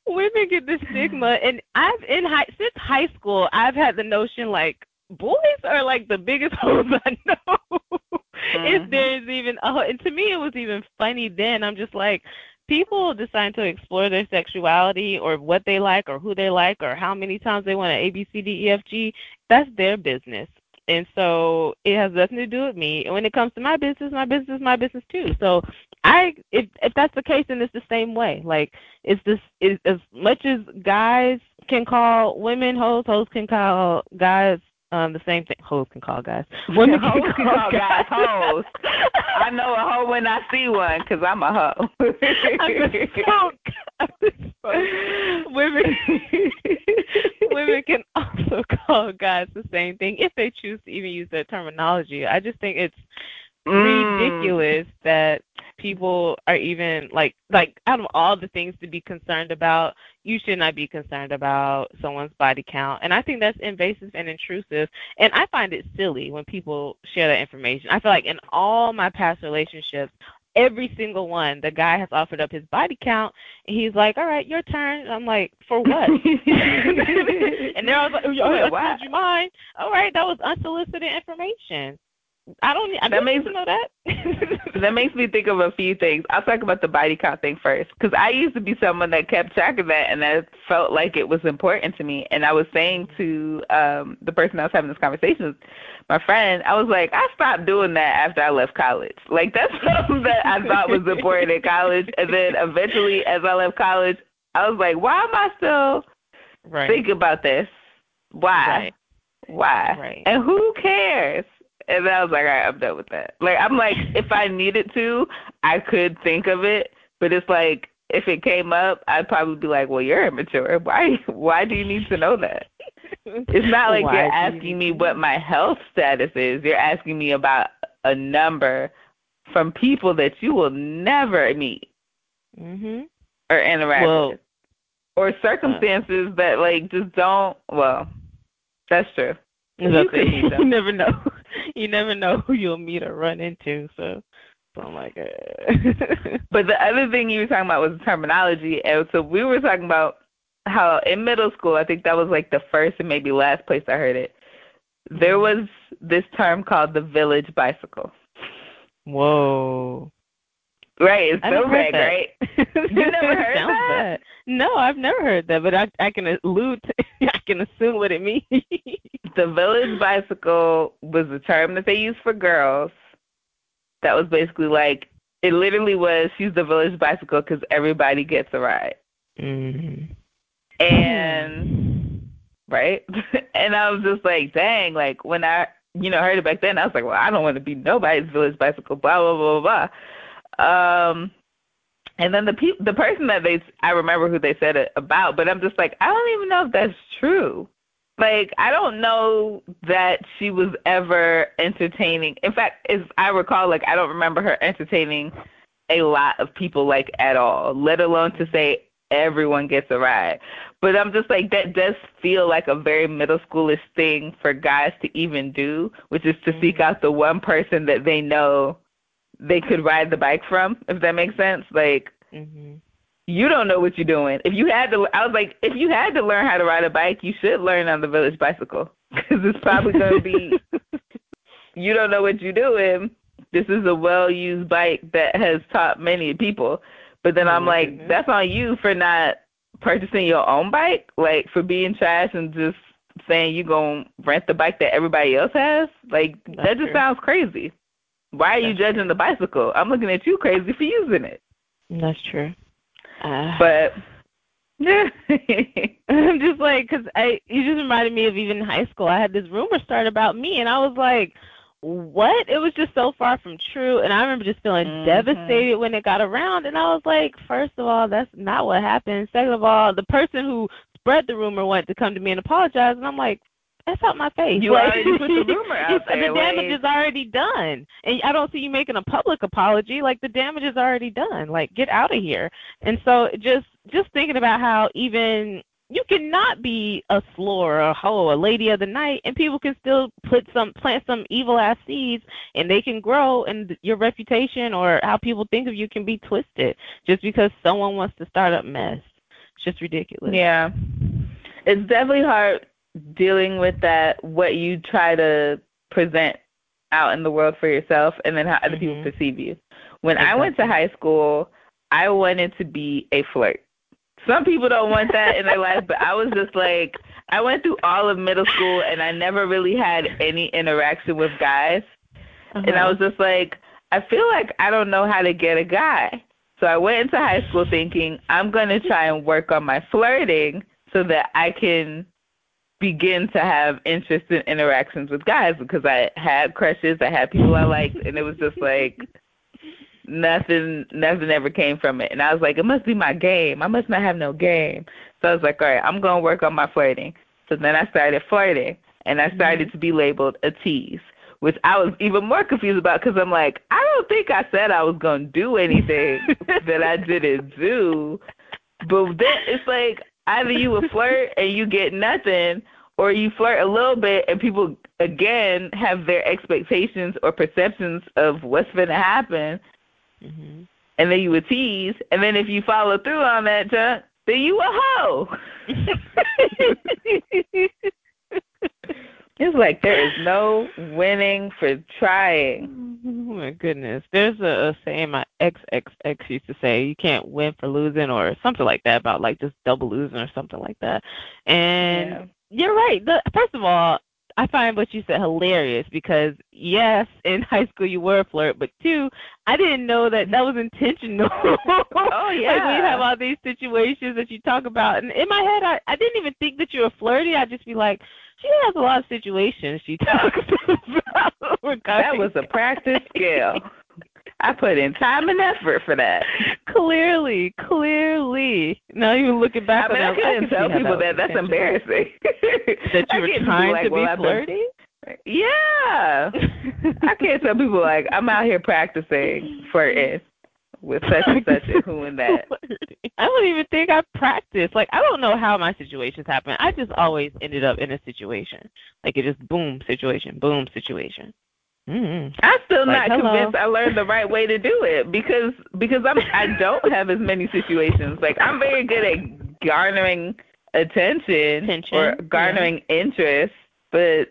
[SPEAKER 2] Women get the stigma, and I've in high since high school. I've had the notion like boys are like the biggest hoes I know. If
[SPEAKER 1] Mhm.
[SPEAKER 2] there's even oh, and to me it was even funny then. I'm just like people decide to explore their sexuality or what they like or who they like or how many times they want to A B C D E F G. That's their business. And so it has nothing to do with me. And when it comes to my business, my business is my business too. So I if if that's the case then it's the same way. Like it's this is as much as guys can call women hoes, hoes can call guys um the same thing. Hoes can call guys. Women
[SPEAKER 1] Hoes can call guys hoes. I know a hoe when I see one because I'm a hoe.
[SPEAKER 2] I misspoke. I misspoke. Women women can also call guys the same thing if they choose to even use that terminology. I just think it's
[SPEAKER 1] Mm.
[SPEAKER 2] ridiculous that people are even like like out of all the things to be concerned about, you should not be concerned about someone's body count. And I think that's invasive and intrusive. And I find it silly when people share that information. I feel like in all my past relationships, every single one, the guy has offered up his body count and he's like, All right, your turn. And I'm like, For what? and they're all like, oh, I
[SPEAKER 1] Wait, what?
[SPEAKER 2] told you mind?" All right, that was unsolicited information. I don't. I
[SPEAKER 1] That
[SPEAKER 2] didn't
[SPEAKER 1] makes-
[SPEAKER 2] even know that.
[SPEAKER 1] that makes me think of a few things. I'll talk about the body count thing first, because I used to be someone that kept track of that, and that felt like it was important to me. And I was saying to um the person I was having this conversation with, my friend, I was like, I stopped doing that after I left college. Like that's something that I thought was important in college, and then eventually, as I left college, I was like, why am I still
[SPEAKER 2] right.
[SPEAKER 1] thinking about this? Why?
[SPEAKER 2] Right.
[SPEAKER 1] Why?
[SPEAKER 2] Right.
[SPEAKER 1] And who cares? And then I was like, all right, I'm done with that. Like I'm like, if I needed to, I could think of it, but it's like if it came up, I'd probably be like, well, you're immature. Why? Why do you need to know that? It's not like
[SPEAKER 2] Why
[SPEAKER 1] you're asking
[SPEAKER 2] need
[SPEAKER 1] me what my health status is. You're asking me about a number from people that you will never meet
[SPEAKER 2] Mhm.
[SPEAKER 1] or interact
[SPEAKER 2] Well,
[SPEAKER 1] with, or circumstances that like just don't. Well, that's true. You could
[SPEAKER 2] the-
[SPEAKER 1] meet them.
[SPEAKER 2] You never know. You never know who you'll meet or run into. So, so I'm like, uh.
[SPEAKER 1] But the other thing you were talking about was terminology, and so we were talking about how in middle school, I think that was like the first and maybe last place I heard it. There was this term called the village bicycle.
[SPEAKER 2] whoa.
[SPEAKER 1] Right, it's so
[SPEAKER 2] never
[SPEAKER 1] big,
[SPEAKER 2] that.
[SPEAKER 1] right? You never heard that?
[SPEAKER 2] No, I've never heard that, but I I can allude. To, I can assume what it means.
[SPEAKER 1] The village bicycle was a term that they used for girls. That was basically like it literally was she's the village bicycle because everybody gets a ride,
[SPEAKER 2] Mm-hmm.
[SPEAKER 1] and right, and I was just like, dang, like when I you know heard it back then, I was like, well, I don't want to be nobody's village bicycle, blah blah blah blah. blah. Um, and then the pe- the person that they I remember who they said it about, but I'm just like, I don't even know if that's true. Like I don't know that she was ever entertaining. In fact, if I recall, like I don't remember her entertaining a lot of people like at all, let alone to say everyone gets a ride. But I'm just like that does feel like a very middle schoolish thing for guys to even do, which is to seek out the one person that they know they could ride the bike from, if that makes sense. Like
[SPEAKER 2] Mhm.
[SPEAKER 1] you don't know what you're doing. If you had to, I was like, if you had to learn how to ride a bike, you should learn on the village bicycle because it's probably going to be. you don't know what you're doing. This is a well-used bike that has taught many people. But then
[SPEAKER 2] Oh
[SPEAKER 1] I'm like,
[SPEAKER 2] goodness.
[SPEAKER 1] that's on you for not purchasing your own bike, like for being trash and just saying you're gonna rent the bike that everybody else has. Like
[SPEAKER 2] That's
[SPEAKER 1] that just
[SPEAKER 2] true.
[SPEAKER 1] sounds crazy. Why are you judging the bicycle? I'm looking at you crazy for using it.
[SPEAKER 2] That's true. Uh,
[SPEAKER 1] But yeah.
[SPEAKER 2] I'm just like, cause I, you just reminded me of even high school. I had this rumor start about me, and I was like, what? It was just so far from true. And I remember just feeling
[SPEAKER 1] Mhm.
[SPEAKER 2] devastated when it got around. And I was like, first of all, that's not what happened. Second of all, the person who spread the rumor wanted to come to me and apologize, and I'm like, that's out my face.
[SPEAKER 1] You
[SPEAKER 2] like,
[SPEAKER 1] already put the rumor out there,
[SPEAKER 2] The damage
[SPEAKER 1] like-
[SPEAKER 2] is already done, and I don't see you making a public apology. Like the damage is already done. Like get out of here. And so just just thinking about how even you cannot be a slore, a hoe, a lady of the night, and people can still put some plant some evil ass seeds, and they can grow, and your reputation or how people think of you can be twisted just because someone wants to start up mess. It's just ridiculous.
[SPEAKER 1] Yeah. It's definitely hard dealing with that what you try to present out in the world for yourself and then how other people
[SPEAKER 2] Mhm.
[SPEAKER 1] perceive you. When I went to high school, I wanted to be a flirt. Some people don't want that in their life, but I was just like I went through all of middle school and I never really had any interaction with guys. And I
[SPEAKER 2] Uh-huh.
[SPEAKER 1] was just like, I feel like I don't know how to get a guy. So I went into high school thinking I'm going to try and work on my flirting so that I can begin to have interest in interactions with guys because I had crushes, I had people I liked, and it was just like nothing nothing ever came from it. And I was like, it must be my game. I must not have no game. So I was like, all right, I'm going to work on my flirting. So then I started flirting, and I started mm-hmm. to be labeled a tease, which I was even more confused about because I'm like, I don't think I said I was going to do anything that I didn't do. But then it's like either you would flirt and you get nothing, or you flirt a little bit and people again have their expectations or perceptions of what's going to happen,
[SPEAKER 2] Mhm.
[SPEAKER 1] and then you would tease, and then if you follow through on that then you a hoe. It's like there is no winning for trying.
[SPEAKER 2] Oh my goodness. There's a, a saying my ex ex ex used to say, you can't win for losing or something like that about like just double losing or something like that. And
[SPEAKER 1] Yeah.
[SPEAKER 2] you're right. The, first of all, I find what you said hilarious because yes, in high school you were a flirt, but two, I didn't know that that was intentional.
[SPEAKER 1] Oh, yeah.
[SPEAKER 2] like we have all these situations that you talk about, and in my head, I I didn't even think that you were flirty. I'd just be like, she has a lot of situations she talks about.
[SPEAKER 1] That was a practice skill. I put in time and effort for that.
[SPEAKER 2] Clearly, clearly. Now you're looking back
[SPEAKER 1] I mean,
[SPEAKER 2] on
[SPEAKER 1] I
[SPEAKER 2] that,
[SPEAKER 1] couldn't tell people that. That's embarrassing.
[SPEAKER 2] That you were trying
[SPEAKER 1] like,
[SPEAKER 2] to
[SPEAKER 1] well,
[SPEAKER 2] be flirty?
[SPEAKER 1] Yeah. I can't tell people like I'm out here practicing flirting with such and such and who and that.
[SPEAKER 2] I don't even think I practiced. Like I don't know how my situations happen. I just always ended up in a situation. Like it just boom situation, boom situation. Mm-hmm.
[SPEAKER 1] I'm still
[SPEAKER 2] Like,
[SPEAKER 1] not
[SPEAKER 2] hello.
[SPEAKER 1] convinced I learned the right way to do it because because I'm I don't have as many situations. Like I'm very good at garnering attention,
[SPEAKER 2] Attention,
[SPEAKER 1] or garnering interest, but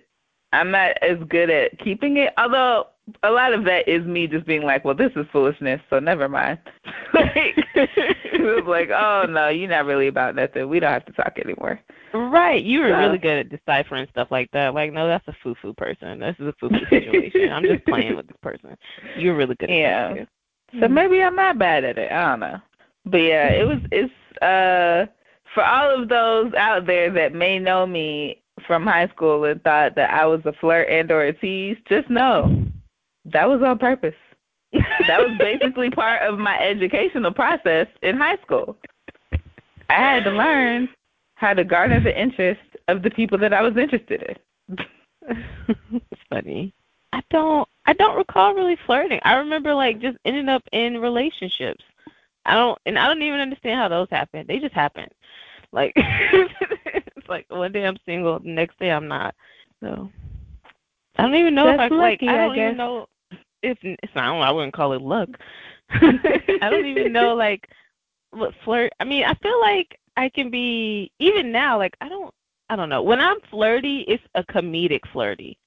[SPEAKER 1] I'm not as good at keeping it. Although a lot of that is me just being like, well, this is foolishness, so never mind. like it was like, oh no, you're not really about nothing. We don't have to talk anymore.
[SPEAKER 2] Right. You were
[SPEAKER 1] So-
[SPEAKER 2] really good at deciphering stuff like that. Like, no, that's a foo foo person. This is a foo foo situation. I'm just playing with this person. You're really good at
[SPEAKER 1] Yeah.
[SPEAKER 2] that. too.
[SPEAKER 1] So maybe I'm not bad at it. I don't know. But yeah, it was it's uh for all of those out there that may know me from high school and thought that I was a flirt and or a tease, just know that was on purpose. That was basically part of my educational process in high school. I had to learn how to garner the interest of the people that I was interested in.
[SPEAKER 2] it's funny. I don't I don't recall really flirting. I remember like just ending up in relationships. I don't and I don't even understand how those happen. They just happen. Like it's like one day I'm single, the next day I'm not. So I don't even know if
[SPEAKER 1] That's
[SPEAKER 2] I like
[SPEAKER 1] lucky,
[SPEAKER 2] I
[SPEAKER 1] I
[SPEAKER 2] don't
[SPEAKER 1] guess.
[SPEAKER 2] even know if it's I don't I wouldn't call it luck. I don't even know like what flirt I mean, I feel like I can be even now, like I don't I don't know. When I'm flirty, it's a comedic flirty.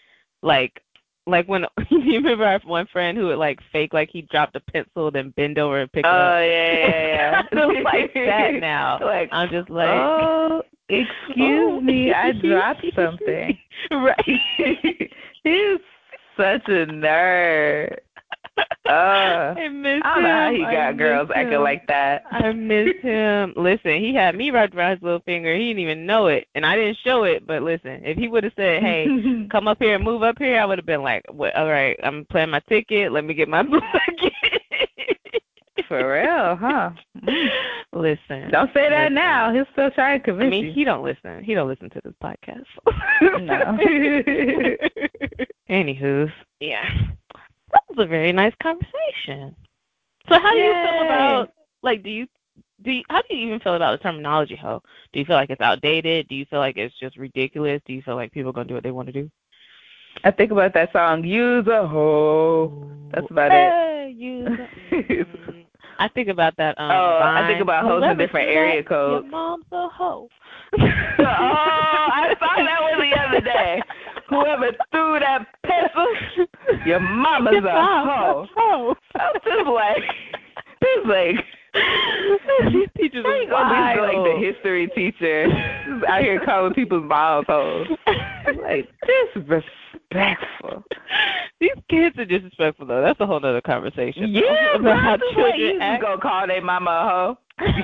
[SPEAKER 2] Like like when you remember our one friend who would like fake like he dropped a pencil then bend over and pick it up.
[SPEAKER 1] Oh yeah, yeah,
[SPEAKER 2] yeah. Like that now.
[SPEAKER 1] Like
[SPEAKER 2] I'm just like
[SPEAKER 1] oh, excuse me, I oh, dropped something.
[SPEAKER 2] right.
[SPEAKER 1] Such a nerd. Uh,
[SPEAKER 2] I miss
[SPEAKER 1] I don't know how he got girls acting like that.
[SPEAKER 2] I miss him. Listen, he had me wrapped around his little finger. He didn't even know it, and I didn't show it. But listen, if he would have said, "Hey, come up here and move up here," I would have been like, "What? All right, I'm playing my ticket. Let me get my blanket."
[SPEAKER 1] For real, huh?
[SPEAKER 2] Listen.
[SPEAKER 1] Don't say that
[SPEAKER 2] Listen.
[SPEAKER 1] now. He'll still try to
[SPEAKER 2] I
[SPEAKER 1] convince
[SPEAKER 2] mean,
[SPEAKER 1] you.
[SPEAKER 2] he don't listen. He don't listen to this podcast.
[SPEAKER 1] No.
[SPEAKER 2] Anywho's, yeah, that was a very nice conversation. So, how do you feel about like? Do you do? You, how do you even feel about the terminology? Ho? Do you feel like it's outdated? Do you feel like it's just ridiculous? Do you feel like people are gonna do what they want to do?
[SPEAKER 1] I think about that song, Use a Hoe. That's about it.
[SPEAKER 2] Hey, you. I think about that. Um,
[SPEAKER 1] Oh, I think about hoes in different area codes.
[SPEAKER 2] Your mom's a hoe.
[SPEAKER 1] oh, I saw that one the other day. Whoever threw that pencil, your mama's
[SPEAKER 2] Your
[SPEAKER 1] a
[SPEAKER 2] mom's
[SPEAKER 1] hoe.
[SPEAKER 2] hoe.
[SPEAKER 1] I was just like, this like,
[SPEAKER 2] These teachers are
[SPEAKER 1] ain't like the history teacher out here calling people's moms hoes. Like disrespectful.
[SPEAKER 2] These kids are disrespectful though. That's a whole other conversation.
[SPEAKER 1] Yeah,
[SPEAKER 2] about
[SPEAKER 1] but
[SPEAKER 2] how
[SPEAKER 1] like,
[SPEAKER 2] children
[SPEAKER 1] you
[SPEAKER 2] act.
[SPEAKER 1] just call their mama a hoe.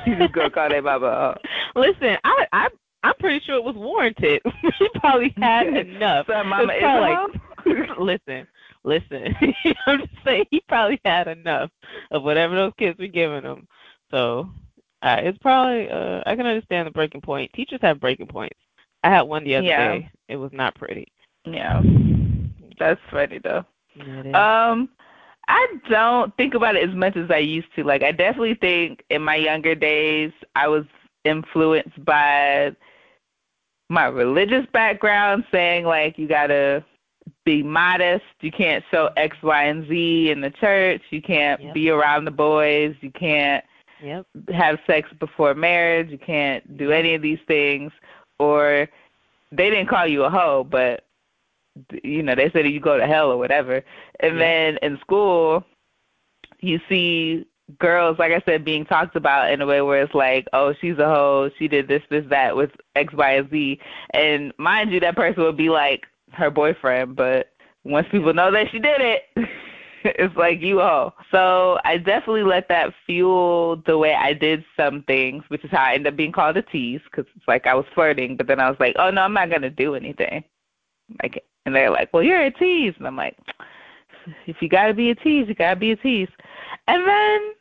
[SPEAKER 1] You just gonna call their mama a hoe.
[SPEAKER 2] Listen, I I I'm pretty sure it was warranted. she probably had enough.
[SPEAKER 1] So mama
[SPEAKER 2] It's
[SPEAKER 1] is hoe?
[SPEAKER 2] listen, listen. I'm just saying he probably had enough of whatever those kids were giving him. So uh, it's probably uh, I can understand the breaking point. Teachers have breaking points. I had one the other
[SPEAKER 1] Yeah.
[SPEAKER 2] day. It was not pretty.
[SPEAKER 1] Yeah. That's funny though. Um, I don't think about it as much as I used to. Like, I definitely think in my younger days, I was influenced by my religious background, saying like you gotta be modest. You can't show X, Y, and Z in the church. You can't
[SPEAKER 2] Yep.
[SPEAKER 1] be around the boys. You can't
[SPEAKER 2] yep.
[SPEAKER 1] have sex before marriage. You can't do any of these things. Or they didn't call you a hoe, but you know, they said you go to hell or whatever. And yeah. then in school, you see girls, like I said, being talked about in a way where it's like, oh, she's a hoe, she did this, this, that with X, Y, and Z. And mind you, that person would be like her boyfriend, but once people know that she did it, it's like you all. So I definitely let that fuel the way I did some things, which is how I ended up being called a tease because it's like I was flirting, but then I was like, oh no, I'm not gonna do anything. Like, and they're like, well, you're a tease, and I'm like, if you gotta be a tease, you gotta be a tease. And then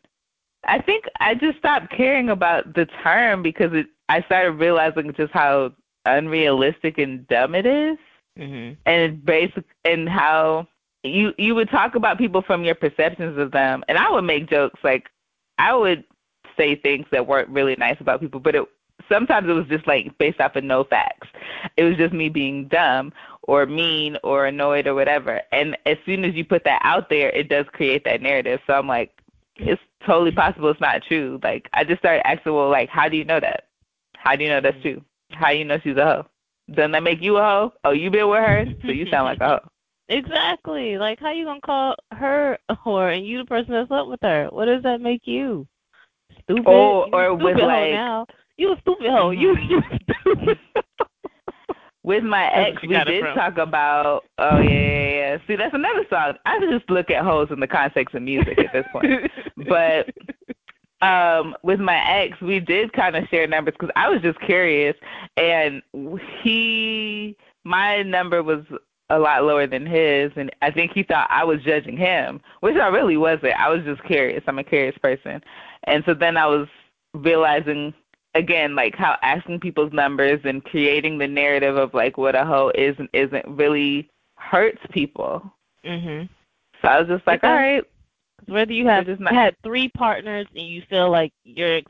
[SPEAKER 1] I think I just stopped caring about the term because it. I started realizing just how unrealistic and dumb it is.
[SPEAKER 2] Mm-hmm.
[SPEAKER 1] and basic and how you you would talk about people from your perceptions of them, and I would make jokes like I would say things that weren't really nice about people, but it sometimes it was just like based off of no facts. It was just me being dumb or mean or annoyed or whatever. And as soon as you put that out there, it does create that narrative. So I'm like, it's totally possible it's not true. Like I just started asking, well, like, how do you know that? How do you know that's true? How do you know she's a hoe? Doesn't that make you a hoe? Oh, you been with her, so you sound like a hoe.
[SPEAKER 2] Exactly. Like how you gonna call her a whore and you the person that slept with her? What does that make you? Stupid.
[SPEAKER 1] Oh,
[SPEAKER 2] you
[SPEAKER 1] or with like
[SPEAKER 2] now. You a stupid hoe. You mm-hmm. you stupid.
[SPEAKER 1] With my ex, we did from. talk about. Oh yeah, yeah, yeah. See, that's another song. I just look at hoes in the context of music at this point. but um with my ex, we did kind of share numbers because I was just curious, and he, my number was a lot lower than his, and I think he thought I was judging him, which I really wasn't. I was just curious. I'm a curious person, and so then I was realizing again, like how asking people's numbers and creating the narrative of like what a hoe is and isn't really hurts people.
[SPEAKER 2] Mhm.
[SPEAKER 1] So I was just like, all right.
[SPEAKER 2] Whether you have had three partners and you feel like you're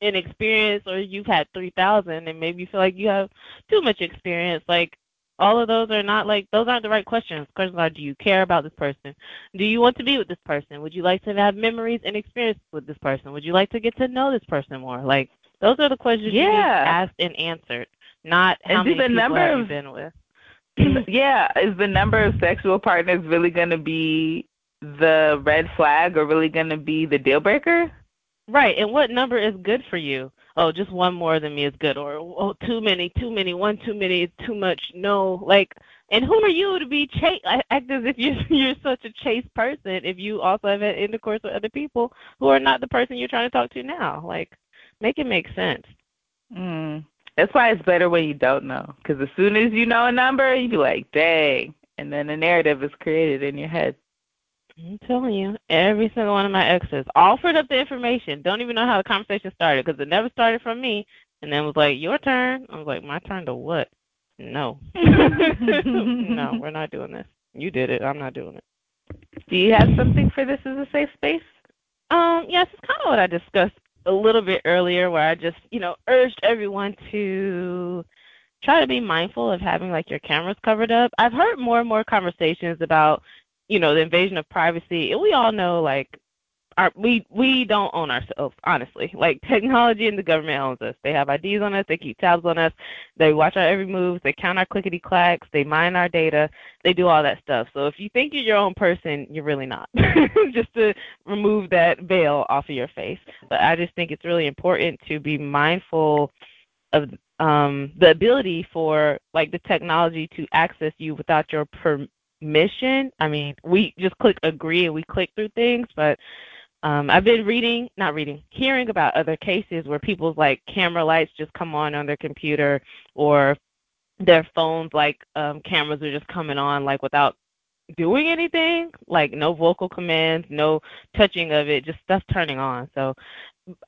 [SPEAKER 2] inexperienced, or you've had three thousand and maybe you feel like you have too much experience, like all of those are not like those aren't the right questions. Questions are: Do you care about this person? Do you want to be with this person? Would you like to have memories and experience with this person? Would you like to get to know this person more? Like those are the questions
[SPEAKER 1] yeah.
[SPEAKER 2] you need asked and answered, not how
[SPEAKER 1] and
[SPEAKER 2] many
[SPEAKER 1] the
[SPEAKER 2] people
[SPEAKER 1] number
[SPEAKER 2] have you been with.
[SPEAKER 1] yeah, is the number of sexual partners really going to be the red flag are really going to be the deal breaker?
[SPEAKER 2] Right, and what number is good for you? Oh, just one more than me is good, or oh, too many, too many, one too many, too much. No, like, and who are you to be chase? Act as if you're you're such a chase person if you also have had intercourse with other people who are not the person you're trying to talk to now. Like, Make it make sense.
[SPEAKER 1] Mm. That's why it's better when you don't know. Because as soon as you know a number, you be like, dang. And then a narrative is created in your head.
[SPEAKER 2] I'm telling you, every single one of my exes offered up the information. Don't even know how the conversation started because it never started from me. And then was like, your turn. I was like, my turn to what? No. no, we're not doing this. You did it. I'm not doing it.
[SPEAKER 1] Do you have something for this as a safe space?
[SPEAKER 2] Um, yes, it's kind of what I discussed a little bit earlier where I just, you know, urged everyone to try to be mindful of having like your cameras covered up. I've heard more and more conversations about, you know, the invasion of privacy. And we all know like our, we we don't own ourselves, honestly. Like technology and the government owns us. They have IDs on us. They keep tabs on us. They watch our every move. They count our clickety clacks. They mine our data. They do all that stuff. So if you think you're your own person, you're really not. just to remove that veil off of your face. But I just think it's really important to be mindful of um, the ability for like the technology to access you without your permission. I mean, we just click agree and we click through things, but um, I've been reading, not reading, hearing about other cases where people's like camera lights just come on on their computer or their phones like um, cameras are just coming on like without doing anything, like no vocal commands, no touching of it, just stuff turning on. So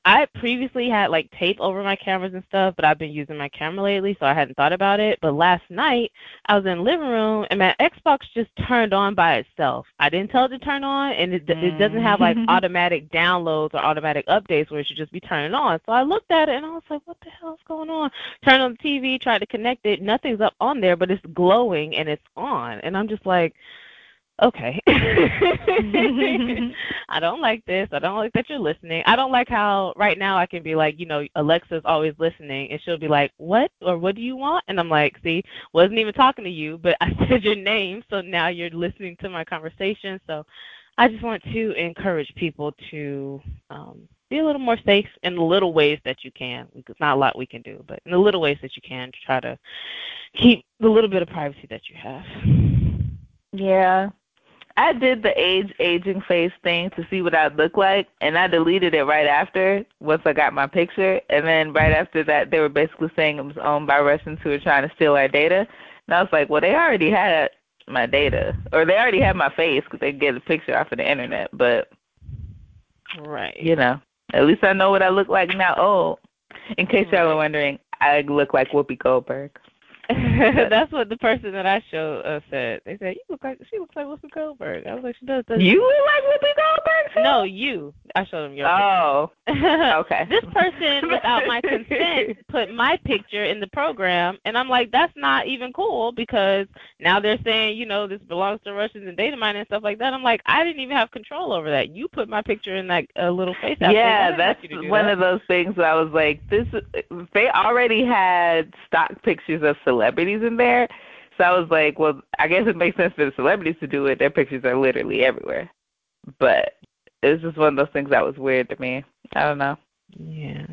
[SPEAKER 2] I previously had like tape over my cameras and stuff, but I've been using my camera lately, so I hadn't thought about it. But last night I was in the living room and my Xbox just turned on by itself. I didn't tell it to turn on, and it, mm. it doesn't have like mm-hmm. automatic downloads or automatic updates where it should just be turning on. So I looked at it and I was like, "What the hell is going on?" Turned on the TV, tried to connect it, nothing's up on there, but it's glowing and it's on, and I'm just like okay. I don't like this. I don't like that you're listening. I don't like how right now I can be like, you know, Alexa's always listening and she'll be like, What? Or what do you want? And I'm like, See, wasn't even talking to you, but I said your name, so now you're listening to my conversation. So I just want to encourage people to um, be a little more safe in the little ways that you can. It's not a lot we can do, but in the little ways that you can to try to keep the little bit of privacy that you have.
[SPEAKER 1] Yeah. I did the age aging face thing to see what I'd look like, and I deleted it right after once I got my picture. And then right after that, they were basically saying it was owned by Russians who were trying to steal our data. And I was like, well, they already had my data, or they already had my face because they get a picture off of the internet. But
[SPEAKER 2] right,
[SPEAKER 1] you know, at least I know what I look like now. Oh, in case y'all were wondering, I look like Whoopi Goldberg.
[SPEAKER 2] That's what the person that I showed uh, said. They said you look like she looks like Whoopi Goldberg. I was like, she does. does
[SPEAKER 1] you look like Whoopi Goldberg? Too?
[SPEAKER 2] No, you. I showed them your.
[SPEAKER 1] Oh, okay.
[SPEAKER 2] this person, without my consent, put my picture in the program, and I'm like, that's not even cool because now they're saying, you know, this belongs to Russians and data mining and stuff like that. I'm like, I didn't even have control over that. You put my picture in that uh, little face.
[SPEAKER 1] Yeah, that's one
[SPEAKER 2] that.
[SPEAKER 1] of those things where I was like, this. They already had stock pictures of celebrities in there. So I was like, well, I guess it makes sense for the celebrities to do it. Their pictures are literally everywhere. But it's just one of those things that was weird to me. I don't know.
[SPEAKER 2] Yeah.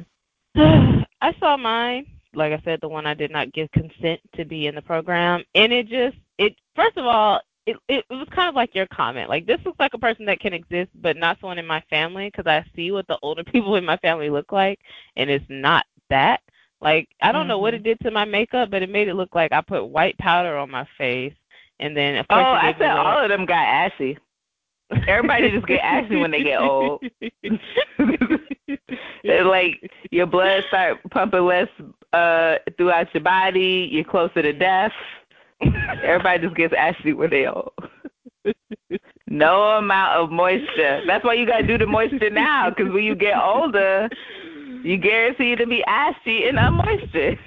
[SPEAKER 2] I saw mine. Like I said, the one I did not give consent to be in the program, and it just it first of all, it, it it was kind of like your comment. Like this looks like a person that can exist, but not someone in my family because I see what the older people in my family look like, and it's not that. Like I don't mm-hmm. know what it mm-hmm. did to my makeup, but it made it look like I put white powder on my face, and then of course.
[SPEAKER 1] Oh,
[SPEAKER 2] I
[SPEAKER 1] said all of them got ashy. Everybody just get ashy when they get old. like your blood start pumping less uh throughout your body. You're closer to death. Everybody just gets ashy when they old. no amount of moisture. That's why you gotta do the moisture now, because when you get older, you guarantee to be ashy and unmoisture.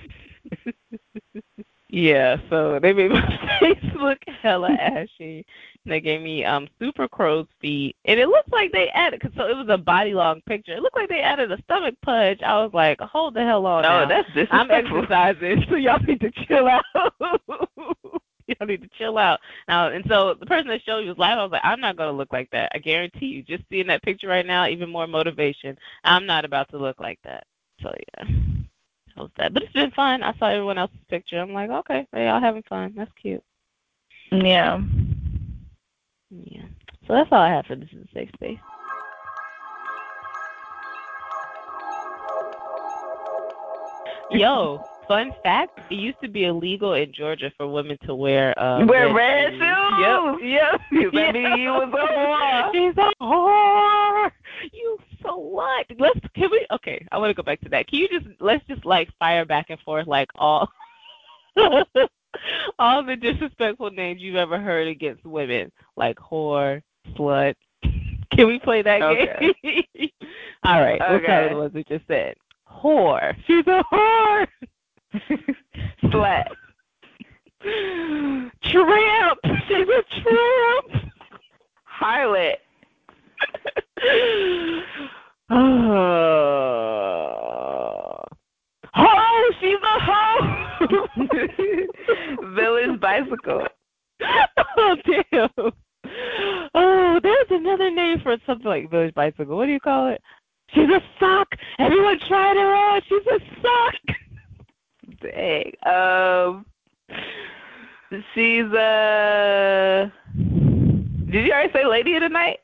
[SPEAKER 2] yeah, so they made my face look hella ashy. They gave me um super crow's feet, and it looks like they added. Cause so it was a body long picture. It looked like they added a stomach punch. I was like, hold the hell on.
[SPEAKER 1] No,
[SPEAKER 2] now.
[SPEAKER 1] that's disrespectful.
[SPEAKER 2] I'm exercising, so y'all need to chill out. y'all need to chill out now. And so the person that showed you was laughing. I was like, I'm not gonna look like that. I guarantee you. Just seeing that picture right now, even more motivation. I'm not about to look like that. So yeah, that was that. But it's been fun. I saw everyone else's picture. I'm like, okay, they all having fun. That's cute.
[SPEAKER 1] Yeah.
[SPEAKER 2] Yeah. So that's all I have for this is a safe space. Yo, fun fact: it used to be illegal in Georgia for women to wear uh,
[SPEAKER 1] wear
[SPEAKER 2] red,
[SPEAKER 1] red shoes.
[SPEAKER 2] Yep,
[SPEAKER 1] yep. That you was a whore.
[SPEAKER 2] She's a whore. You so what? Let's can we? Okay, I want to go back to that. Can you just let's just like fire back and forth like all all the disrespectful names you've ever heard against women, like whore, slut. Can we play that
[SPEAKER 1] okay.
[SPEAKER 2] game? all right,
[SPEAKER 1] okay.
[SPEAKER 2] we'll tell the ones we just said. Whore. She's a whore.
[SPEAKER 1] Slut.
[SPEAKER 2] Tramp. She's a tramp.
[SPEAKER 1] Harlot.
[SPEAKER 2] oh. Ho! She's a hoe!
[SPEAKER 1] Village bicycle.
[SPEAKER 2] Oh, damn. Oh, there's another name for something like village bicycle. What do you call it? She's a sock. Everyone tried her on. Oh, she's a sock.
[SPEAKER 1] Dang. Um, she's a. Did you already say lady of the night?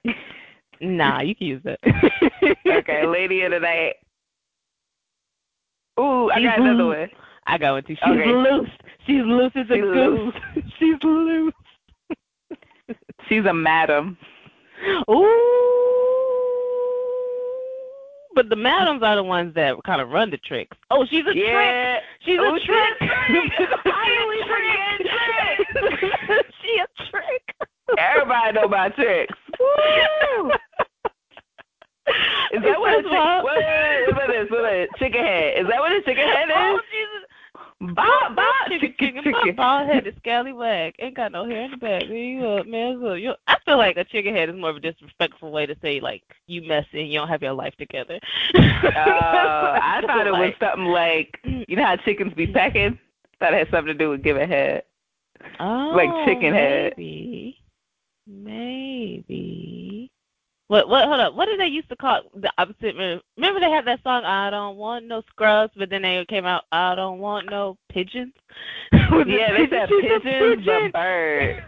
[SPEAKER 2] Nah, you can use it.
[SPEAKER 1] okay, lady of the night. Ooh, I got another one.
[SPEAKER 2] I got one too. She's
[SPEAKER 1] okay.
[SPEAKER 2] loose. She's loose as a
[SPEAKER 1] She's
[SPEAKER 2] goose. She's loose.
[SPEAKER 1] She's a madam.
[SPEAKER 2] Ooh. But the madams are the ones that kind of run the tricks. Oh, she's a
[SPEAKER 1] yeah.
[SPEAKER 2] trick. She's
[SPEAKER 1] Ooh,
[SPEAKER 2] a trick.
[SPEAKER 1] Highly trick.
[SPEAKER 2] she a trick.
[SPEAKER 1] Everybody know about tricks. Woo! Is that what a chick, what, what is this? What is chicken head? Is that what a chicken head oh, is?
[SPEAKER 2] Oh, Jesus. Bob, Bob, chicken, chicken
[SPEAKER 1] chicken.
[SPEAKER 2] bald headed scallywag. Ain't got no hair in the back. You up, man? You, I feel like a chicken head is more of a disrespectful way to say like you messy and you don't have your life together.
[SPEAKER 1] Oh, I thought it was something like you know how chickens be pecking. Thought it had something to do with giving head.
[SPEAKER 2] oh,
[SPEAKER 1] like chicken oh, head.
[SPEAKER 2] Maybe, maybe. What? What? Hold up. What did they used to call the opposite? Remember they had that song "I don't want no scrubs," but then they came out "I don't want no pigeons." Was it
[SPEAKER 1] Yeah, they said
[SPEAKER 2] She's
[SPEAKER 1] pigeons,
[SPEAKER 2] pigeon?
[SPEAKER 1] but bird.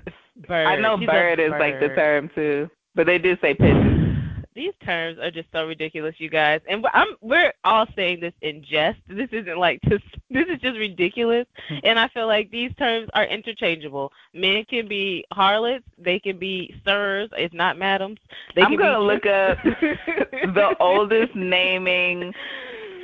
[SPEAKER 2] Bird.
[SPEAKER 1] I know
[SPEAKER 2] She's a
[SPEAKER 1] bird is like the term too, but they did say pigeons.
[SPEAKER 2] These terms are just so ridiculous, you guys. And we're, I'm, we're all saying this in jest. This isn't like just. This is just ridiculous.
[SPEAKER 1] Hmm.
[SPEAKER 2] And I feel like these terms are interchangeable. Men can be harlots. They can be sirs, if not madams. They
[SPEAKER 1] I'm gonna
[SPEAKER 2] be
[SPEAKER 1] look up the oldest naming,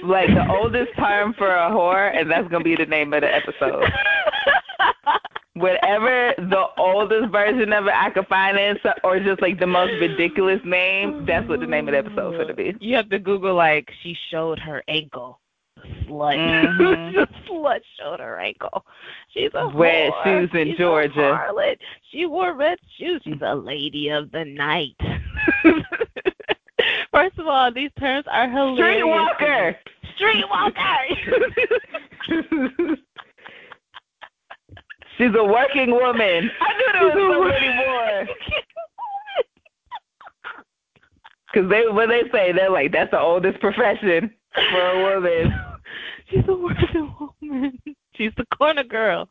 [SPEAKER 1] like the oldest term for a whore, and that's gonna be the name of the episode. Whatever the oldest version of it I could find in, or just like the most ridiculous name, that's what the name of the episode's gonna be.
[SPEAKER 2] You have to Google like she showed her ankle. Slut.
[SPEAKER 1] Mhm.
[SPEAKER 2] slut showed her ankle. She's a
[SPEAKER 1] Red
[SPEAKER 2] whore.
[SPEAKER 1] shoes in
[SPEAKER 2] She's a
[SPEAKER 1] Georgia.
[SPEAKER 2] harlot. She wore red shoes. She's a lady of the night. First of all, these terms are hilarious.
[SPEAKER 1] Streetwalker.
[SPEAKER 2] Streetwalker.
[SPEAKER 1] She's a working woman. I knew there was so many more. Because they, when they say, they're like, that's the oldest profession for a woman.
[SPEAKER 2] She's a working woman. She's the corner girl.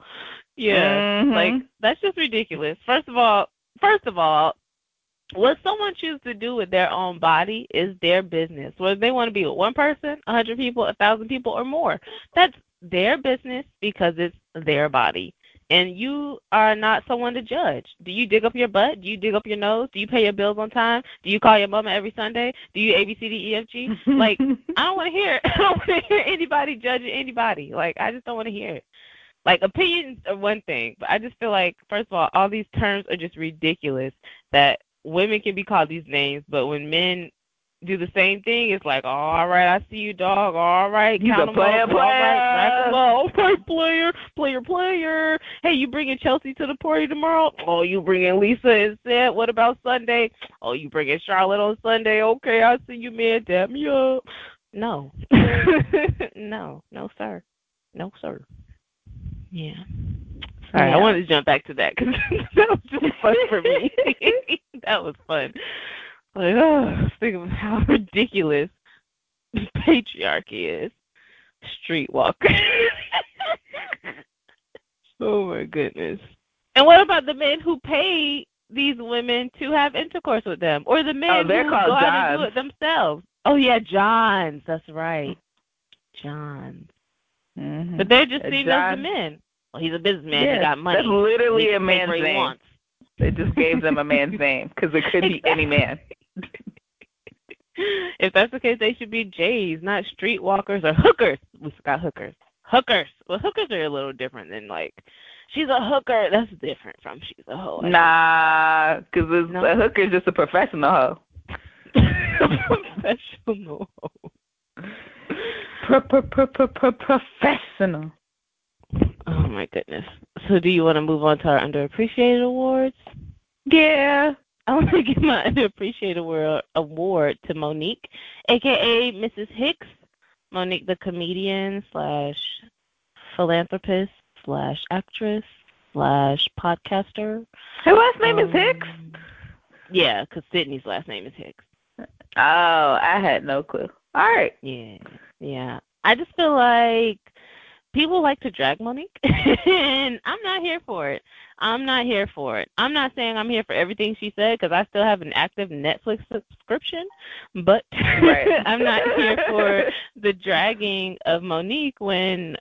[SPEAKER 2] Yeah.
[SPEAKER 1] Mhm.
[SPEAKER 2] Like that's just ridiculous. First of all, first of all, what someone chooses to do with their own body is their business. Whether they want to be with one person, a hundred people, a thousand people, or more, that's their business because it's their body. And you are not someone to judge. Do you dig up your butt? Do you dig up your nose? Do you pay your bills on time? Do you call your mama every Sunday? Do you A B C D E F G? Like I don't want to hear. I don't want to hear anybody judging anybody. Like I just don't want to hear it. Like opinions are one thing, but I just feel like first of all, all these terms are just ridiculous. That women can be called these names, but when men do the same thing, it's like, all right, I see you, dog. All right,
[SPEAKER 1] a
[SPEAKER 2] count 'em
[SPEAKER 1] player,
[SPEAKER 2] up. All right, rack
[SPEAKER 1] player.
[SPEAKER 2] up. All right, player, player, player. Hey, you bringing Chelsea to the party tomorrow? Oh, you bringing Lisa instead? What about Sunday? Oh, you bringing Charlotte on Sunday? Okay, I see you, man. Me up. No, no, no, sir, no, sir. Yeah. Sorry, I wanted to jump back to that because that was just fun for me. that was fun. Like, oh, think of how ridiculous patriarchy is. Streetwalker. oh my goodness. And what about the men who pay these women to have intercourse with them, or the men
[SPEAKER 1] Oh,
[SPEAKER 2] who go out and do it themselves? Oh yeah, Johns. That's right, Johns.
[SPEAKER 1] Mhm.
[SPEAKER 2] But they're just seen as the men. Well, he's a businessman.
[SPEAKER 1] Yeah,
[SPEAKER 2] he got money.
[SPEAKER 1] That's literally a man's name.
[SPEAKER 2] wants.
[SPEAKER 1] They just gave them a man's name because it could be any man.
[SPEAKER 2] If that's the case, they should be Jays, not streetwalkers or hookers. We forgot hookers. Hookers. Well, hookers are a little different than like, she's a hooker. That's different from she's a hoe.
[SPEAKER 1] Nah, because
[SPEAKER 2] No?
[SPEAKER 1] a hooker's just a professional hoe.
[SPEAKER 2] Professional.
[SPEAKER 1] Pro- pro- pro- pro- pro- Professional.
[SPEAKER 2] Oh my goodness. So, do you want to move on to our underappreciated awards?
[SPEAKER 1] Yeah.
[SPEAKER 2] I want to give my underappreciated award, award to Mo'Nique, aka Mrs. Hicks. Mo'Nique, the comedian slash philanthropist slash actress slash podcaster.
[SPEAKER 1] Her last name is Hicks.
[SPEAKER 2] Um, Yeah, because Sidney's last name is Hicks.
[SPEAKER 1] Oh, I had no clue. All right.
[SPEAKER 2] Yeah, yeah. I just feel like people like to drag Mo'Nique, and I'm not here for it. I'm not here for it. I'm not saying I'm here for everything she said because I still have an active Netflix subscription, but
[SPEAKER 1] Right.
[SPEAKER 2] I'm not here for the dragging of Mo'Nique when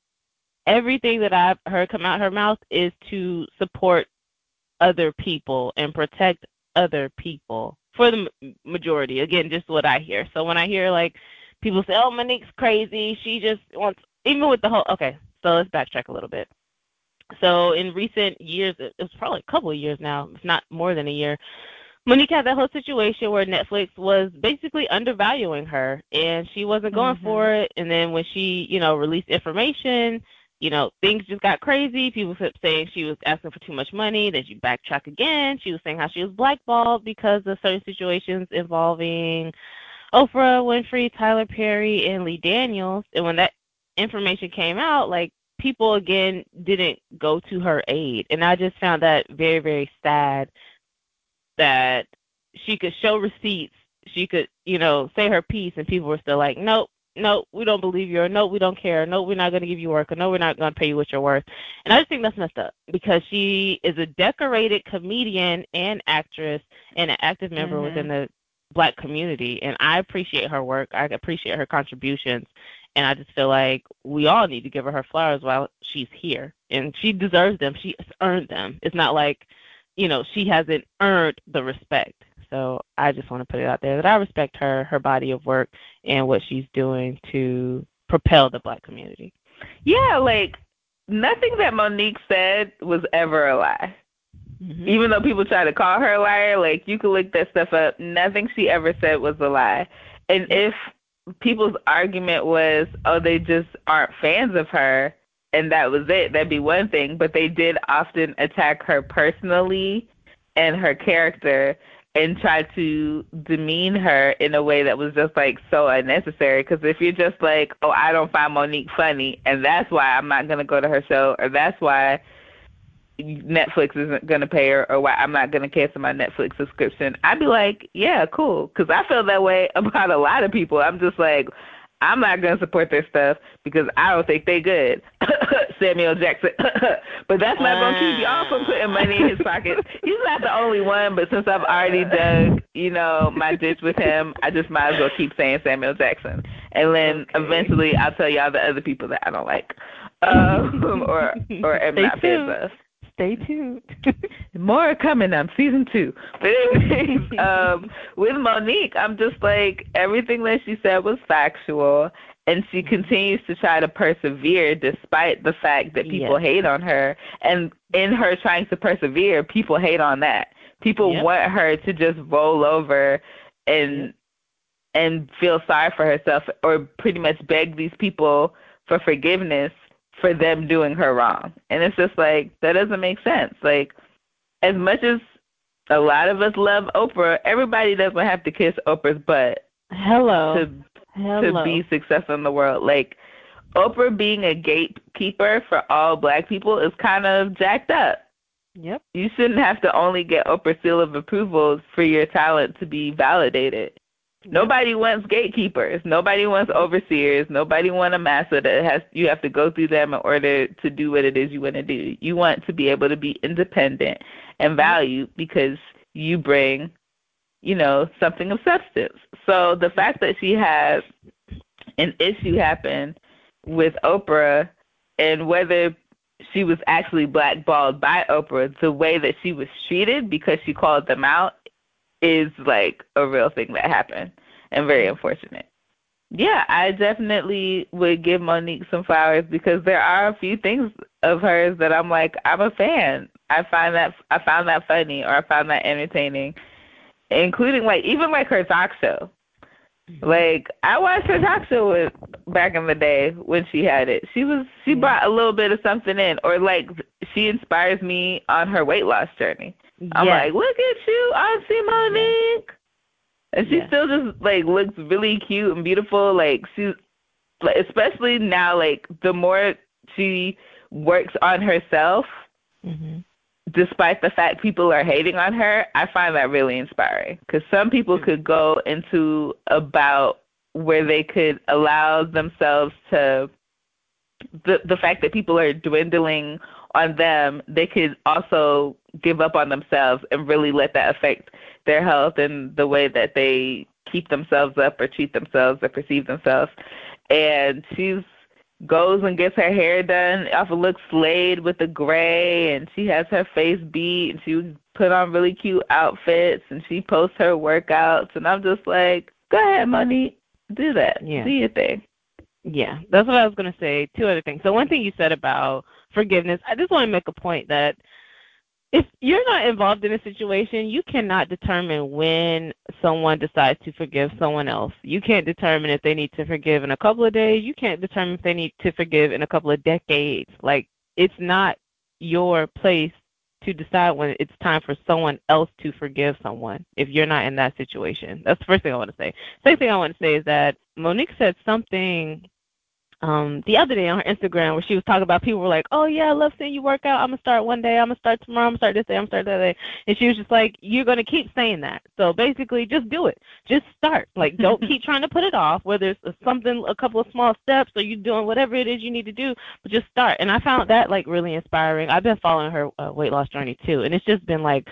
[SPEAKER 2] everything that I've heard come out her mouth is to support other people and protect other people for the majority. Again, just what I hear. So when I hear like people say, "Oh, Mo'Nique's crazy. She just wants," even with the whole. Okay, so let's backtrack a little bit. So in recent years, it was probably a couple of years now, if not more than a year. Mo'Nique had that whole situation where Netflix was basically undervaluing her, and she wasn't going
[SPEAKER 1] Mhm.
[SPEAKER 2] for it. And then when she, you know, released information, you know, things just got crazy. People kept saying she was asking for too much money. Then she backtracked again. She was saying how she was blackballed because of certain situations involving Oprah Winfrey, Tyler Perry, and Lee Daniels. And when that information came out, like people again didn't go to her aid. And I just found that very, very sad that she could show receipts, she could, you know, say her piece, and people were still like, nope, nope, we don't believe you, or nope, we don't care, nope, we're not going to give you work, or no, we're not going to pay you what you're worth. And I just think that's messed up because she is a decorated comedian and actress and an active member mm-hmm. within the black community. And I appreciate her work. I appreciate her contributions. And I just feel like we all need to give her her flowers while she's here. And she deserves them. She earned them. It's not like, you know, she hasn't earned the respect. So I just want to put it out there that I respect her, her body of work, and what she's doing to propel the black community.
[SPEAKER 1] Yeah, like nothing that Mo'Nique said was ever a lie. Mm-hmm. Even though people try to call her a liar, like you can look that stuff up. Nothing she ever said was a lie. And if people's argument was, oh, they just aren't fans of her, and that was it, that'd be one thing. But they did often attack her personally and her character and try to demean her in a way that was just like so unnecessary. Because if you're just like, oh, I don't find Mo'Nique funny, and that's why I'm not gonna go to her show, or that's why Netflix isn't gonna pay her, or why I'm not gonna cancel my Netflix subscription, I'd be like, yeah, cool. Because I feel that way about a lot of people. I'm just like, I'm not gonna support their stuff because I don't think they good. Samuel Jackson. but that's not gonna keep y'all from putting money in his pocket. He's not the only one, but since I've already dug, you know, my ditch with him, I just might as well keep saying Samuel Jackson. And then okay. eventually I'll tell y'all the other people that I don't like. Um or or am not fans of
[SPEAKER 2] stay tuned.
[SPEAKER 1] More coming on season two. But anyways, um, with Mo'Nique, I'm just like everything that she said was factual, and she continues to try to persevere despite the fact that people yes. hate on her. And in her trying to persevere, people hate on that. People yep. want her to just roll over and yep. and feel sorry for herself, or pretty much beg these people for forgiveness for them doing her wrong. And it's just like that doesn't make sense. Like as much as a lot of us love Oprah, everybody doesn't have to kiss Oprah's butt.
[SPEAKER 2] Hello.
[SPEAKER 1] To Hello. to be successful in the world. Like Oprah being a gatekeeper for all black people is kind of jacked up.
[SPEAKER 2] Yep.
[SPEAKER 1] You shouldn't have to only get Oprah seal of approval for your talent to be validated. Nobody wants gatekeepers. Nobody wants overseers. Nobody wants a master that has you have to go through them in order to do what it is you want to do. You want to be able to be independent and mm-hmm. valued because you bring, you know, something of substance. So the fact that she has an issue happen with Oprah and whether she was actually blackballed by Oprah, the way that she was treated because she called them out is like a real thing that happened and very unfortunate. Yeah, I definitely would give Mo'Nique some flowers because there are a few things of hers that I'm like, I'm a fan. I find that I found that funny or I found that entertaining. Including like even like her talk show. Mm-hmm. Like I watched her talk show with, back in the day when she had it. She was she mm-hmm. brought a little bit of something in, or like she inspires me on her weight loss journey. I'm like, look at you, Auntie Mo'Nique. And she still just like looks really cute and beautiful. Like she's like especially now like the more she works on herself mm-hmm. despite the fact people are hating on her, I find that really inspiring cuz some people could go into about where they could allow themselves to the the fact that people are dwindling on them, they could also give up on themselves and really let that affect their health and the way that they keep themselves up or treat themselves or perceive themselves. And she's goes and gets her hair done off of looks slayed with the gray and she has her face beat and she put on really cute outfits and she posts her workouts and I'm just like, Go ahead, Money, do that. Yeah. Do your thing.
[SPEAKER 2] Yeah, that's what I was gonna say. Two other things. So one thing you said about forgiveness, I just want to make a point that if you're not involved in a situation, you cannot determine when someone decides to forgive someone else. You can't determine if they need to forgive in a couple of days. You can't determine if they need to forgive in a couple of decades. Like it's not your place to decide when it's time for someone else to forgive someone if you're not in that situation. That's the first thing I want to say. Second thing I want to say is that Mo'Nique said something um the other day on her Instagram where she was talking about people were like, Oh yeah, I love seeing you work out. I'm gonna start one day, I'm gonna start tomorrow, I'm gonna start this day, I'm gonna start that day and she was just like, You're gonna keep saying that. So basically just do it. Just start. Like don't keep trying to put it off, whether it's something a couple of small steps or you're doing whatever it is you need to do, but just start. And I found that like really inspiring. I've been following her uh, weight loss journey too, and it's just been like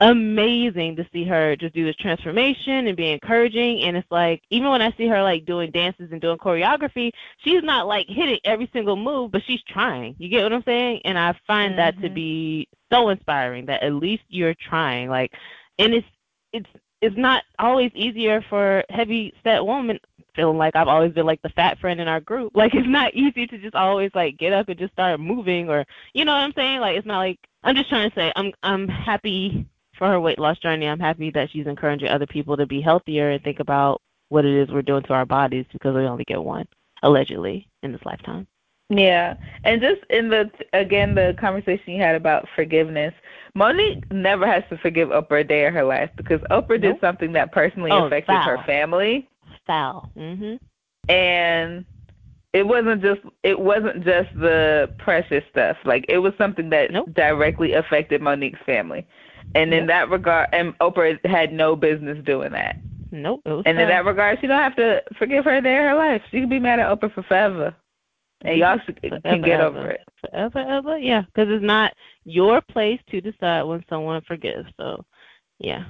[SPEAKER 2] amazing to see her just do this transformation and be encouraging and it's like even when I see her like doing dances and doing choreography, she's not like hitting every single move, but she's trying. You get what I'm saying? And I find mm-hmm. that to mm-hmm. be so inspiring that at least you're trying. Like, and it's it's it's not always easier for heavy set women feeling like I've always been like the fat friend in our group. Like it's not easy to just always like get up and just start moving or you know what I'm saying? Like it's not like I'm just trying to say I'm I'm happy for her weight loss journey. I'm happy that she's encouraging other people to be healthier and think about what it is we're doing to our bodies because we only get one allegedly in this lifetime.
[SPEAKER 1] Yeah, and just in the again the conversation you had about forgiveness, Mo'Nique never has to forgive Oprah a day of her life because Oprah nope. did something that personally oh, affected foul. her family.
[SPEAKER 2] Foul. Mhm.
[SPEAKER 1] And it wasn't just it wasn't just the precious stuff. Like it was something that nope. directly affected Mo'Nique's family. And in that regard, and Oprah had no business doing that.
[SPEAKER 2] Nope.
[SPEAKER 1] And in that regard, she don't have to forgive her day of her life. She can be mad at Oprah for forever, and y'all forever, can get
[SPEAKER 2] over
[SPEAKER 1] ever.
[SPEAKER 2] it. Forever, ever, yeah. Because it's not your place to decide when someone forgives. So, yeah,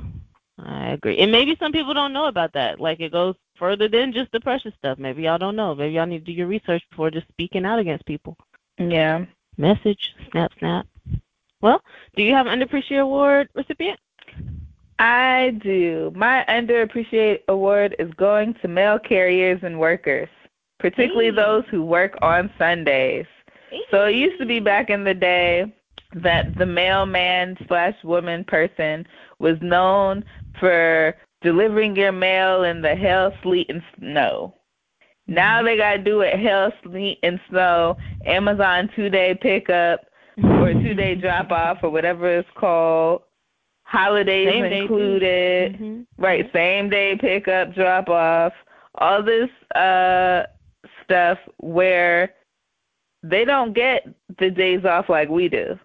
[SPEAKER 2] I agree. And maybe some people don't know about that. Like it goes further than just the precious stuff. Maybe y'all don't know. Maybe y'all need to do your research before just speaking out against people.
[SPEAKER 1] Yeah.
[SPEAKER 2] Message, snap, snap. Well, do you have an underappreciated award recipient?
[SPEAKER 1] I do. My underappreciated award is going to mail carriers and workers, particularly hey. those who work on Sundays. Hey. So it used to be back in the day that the mailman slash woman person was known for delivering your mail in the hell, sleet, and snow. Now they gotta do it hell, sleet, and snow. Amazon two day pickup or two day drop off or whatever it's called holidays same included, mm-hmm. right? Same day pickup, drop off, all this uh stuff where they don't get the days off like we do.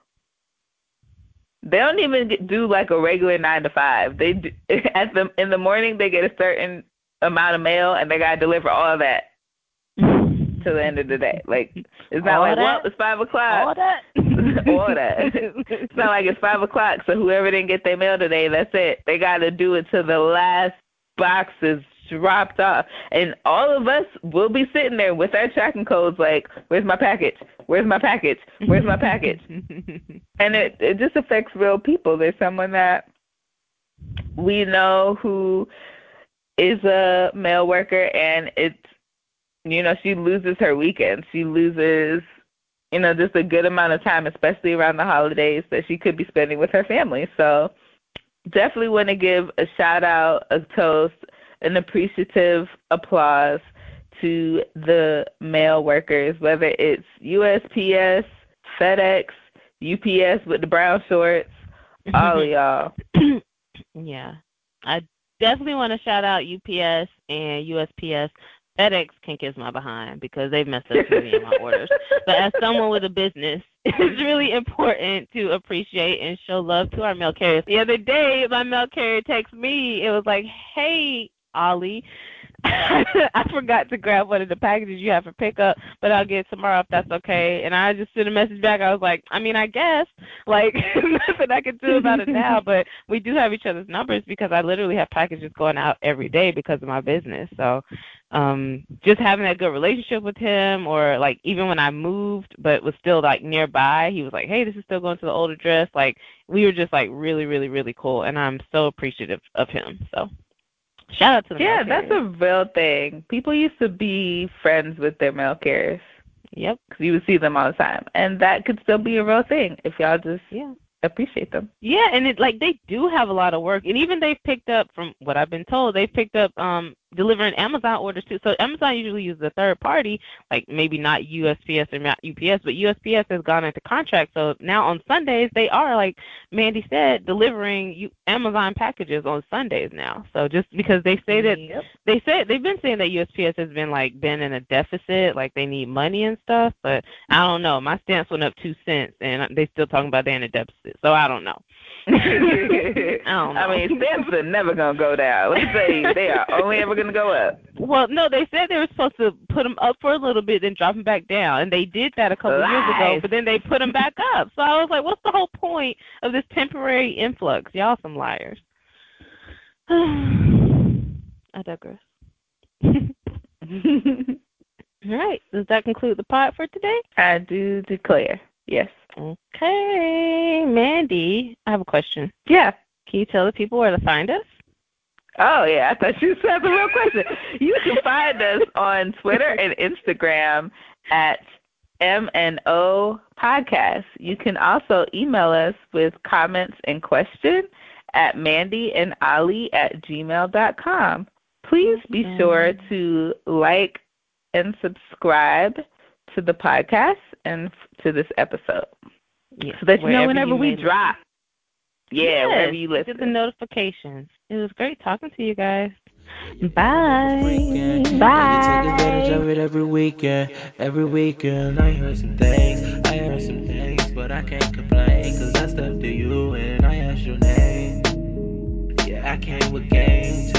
[SPEAKER 1] They don't even get, do like a regular nine to five. They do, at the in the morning they get a certain amount of mail and they gotta deliver all that to the end of the day. Like it's not
[SPEAKER 2] all
[SPEAKER 1] like
[SPEAKER 2] that?
[SPEAKER 1] well, it's five o'clock.
[SPEAKER 2] All that.
[SPEAKER 1] that. it's not like it's five o'clock. So whoever didn't get their mail today, that's it. They got to do it to the last box is dropped off, and all of us will be sitting there with our tracking codes, like, "Where's my package? Where's my package? Where's my package?" and it it just affects real people. There's someone that we know who is a mail worker, and it's you know, she loses her weekend. She loses, you know, just a good amount of time, especially around the holidays that she could be spending with her family. So definitely want to give a shout out, a toast, an appreciative applause to the mail workers, whether it's USPS, FedEx, UPS with the brown shorts, all of y'all.
[SPEAKER 2] yeah. I definitely want to shout out UPS and USPS FedEx can kiss my behind because they've messed up many of my orders. But as someone with a business, it's really important to appreciate and show love to our mail carriers. The other day, my mail carrier texted me. It was like, "Hey, Ollie, I forgot to grab one of the packages you have for pickup, but I'll get it tomorrow if that's okay. And I just sent a message back. I was like, I mean, I guess, like, nothing I can do about it now, but we do have each other's numbers because I literally have packages going out every day because of my business. So, um, just having that good relationship with him, or like even when I moved, but was still like nearby, he was like, hey, this is still going to the old address. Like, we were just like really, really, really cool, and I'm so appreciative of him. So. Shout out to the
[SPEAKER 1] Yeah, that's a real thing. People used to be friends with their mail carriers.
[SPEAKER 2] Yep.
[SPEAKER 1] Because you would see them all the time. And that could still be a real thing if y'all just
[SPEAKER 2] yeah.
[SPEAKER 1] appreciate them.
[SPEAKER 2] Yeah, and it like they do have a lot of work, and even they've picked up from what I've been told, they've picked up um delivering Amazon orders too. So Amazon usually uses a third party, like maybe not USPS or not UPS, but USPS has gone into contract. So now on Sundays they are like Mandy said, delivering U- Amazon packages on Sundays now. So just because they say that
[SPEAKER 1] Yep.
[SPEAKER 2] they said they've been saying that USPS has been like been in a deficit, like they need money and stuff, but I don't know. My stamps went up two cents, and they still talking about they're in a deficit. So I don't know. I.
[SPEAKER 1] I mean, stamps are never gonna go down. Let me tell you, they are only ever gonna go up.
[SPEAKER 2] Well, no, they said they were supposed to put them up for a little bit, then drop them back down, and they did that a couple of years ago. But then they put them back up. So I was like, what's the whole point of this temporary influx? Y'all some liars. I digress. All right, does that conclude the pod for today?
[SPEAKER 1] I do declare, yes.
[SPEAKER 2] Okay, Mandy, I have a question.
[SPEAKER 1] Yeah.
[SPEAKER 2] Can you tell the people where to find us?
[SPEAKER 1] Oh yeah, I thought you said the real question. You can find us on Twitter and Instagram at MNO Podcast. You can also email us with comments and questions at Mandy and Ali at gmail.com. Please be sure to like and subscribe to the podcast and to this episode
[SPEAKER 2] Yes,
[SPEAKER 1] so that you know whenever
[SPEAKER 2] you
[SPEAKER 1] we
[SPEAKER 2] may
[SPEAKER 1] drop. Yeah, wherever you listen.
[SPEAKER 2] Get the notifications. It was great talking to you guys.
[SPEAKER 3] Freaking.
[SPEAKER 2] Bye.
[SPEAKER 3] Yeah, you take advantage
[SPEAKER 2] Bye.
[SPEAKER 3] of it every weekend. Every weekend, I heard some things. I heard some things, but I can't complain. Cause I stepped to you and I asked your name. Yeah, I came with game.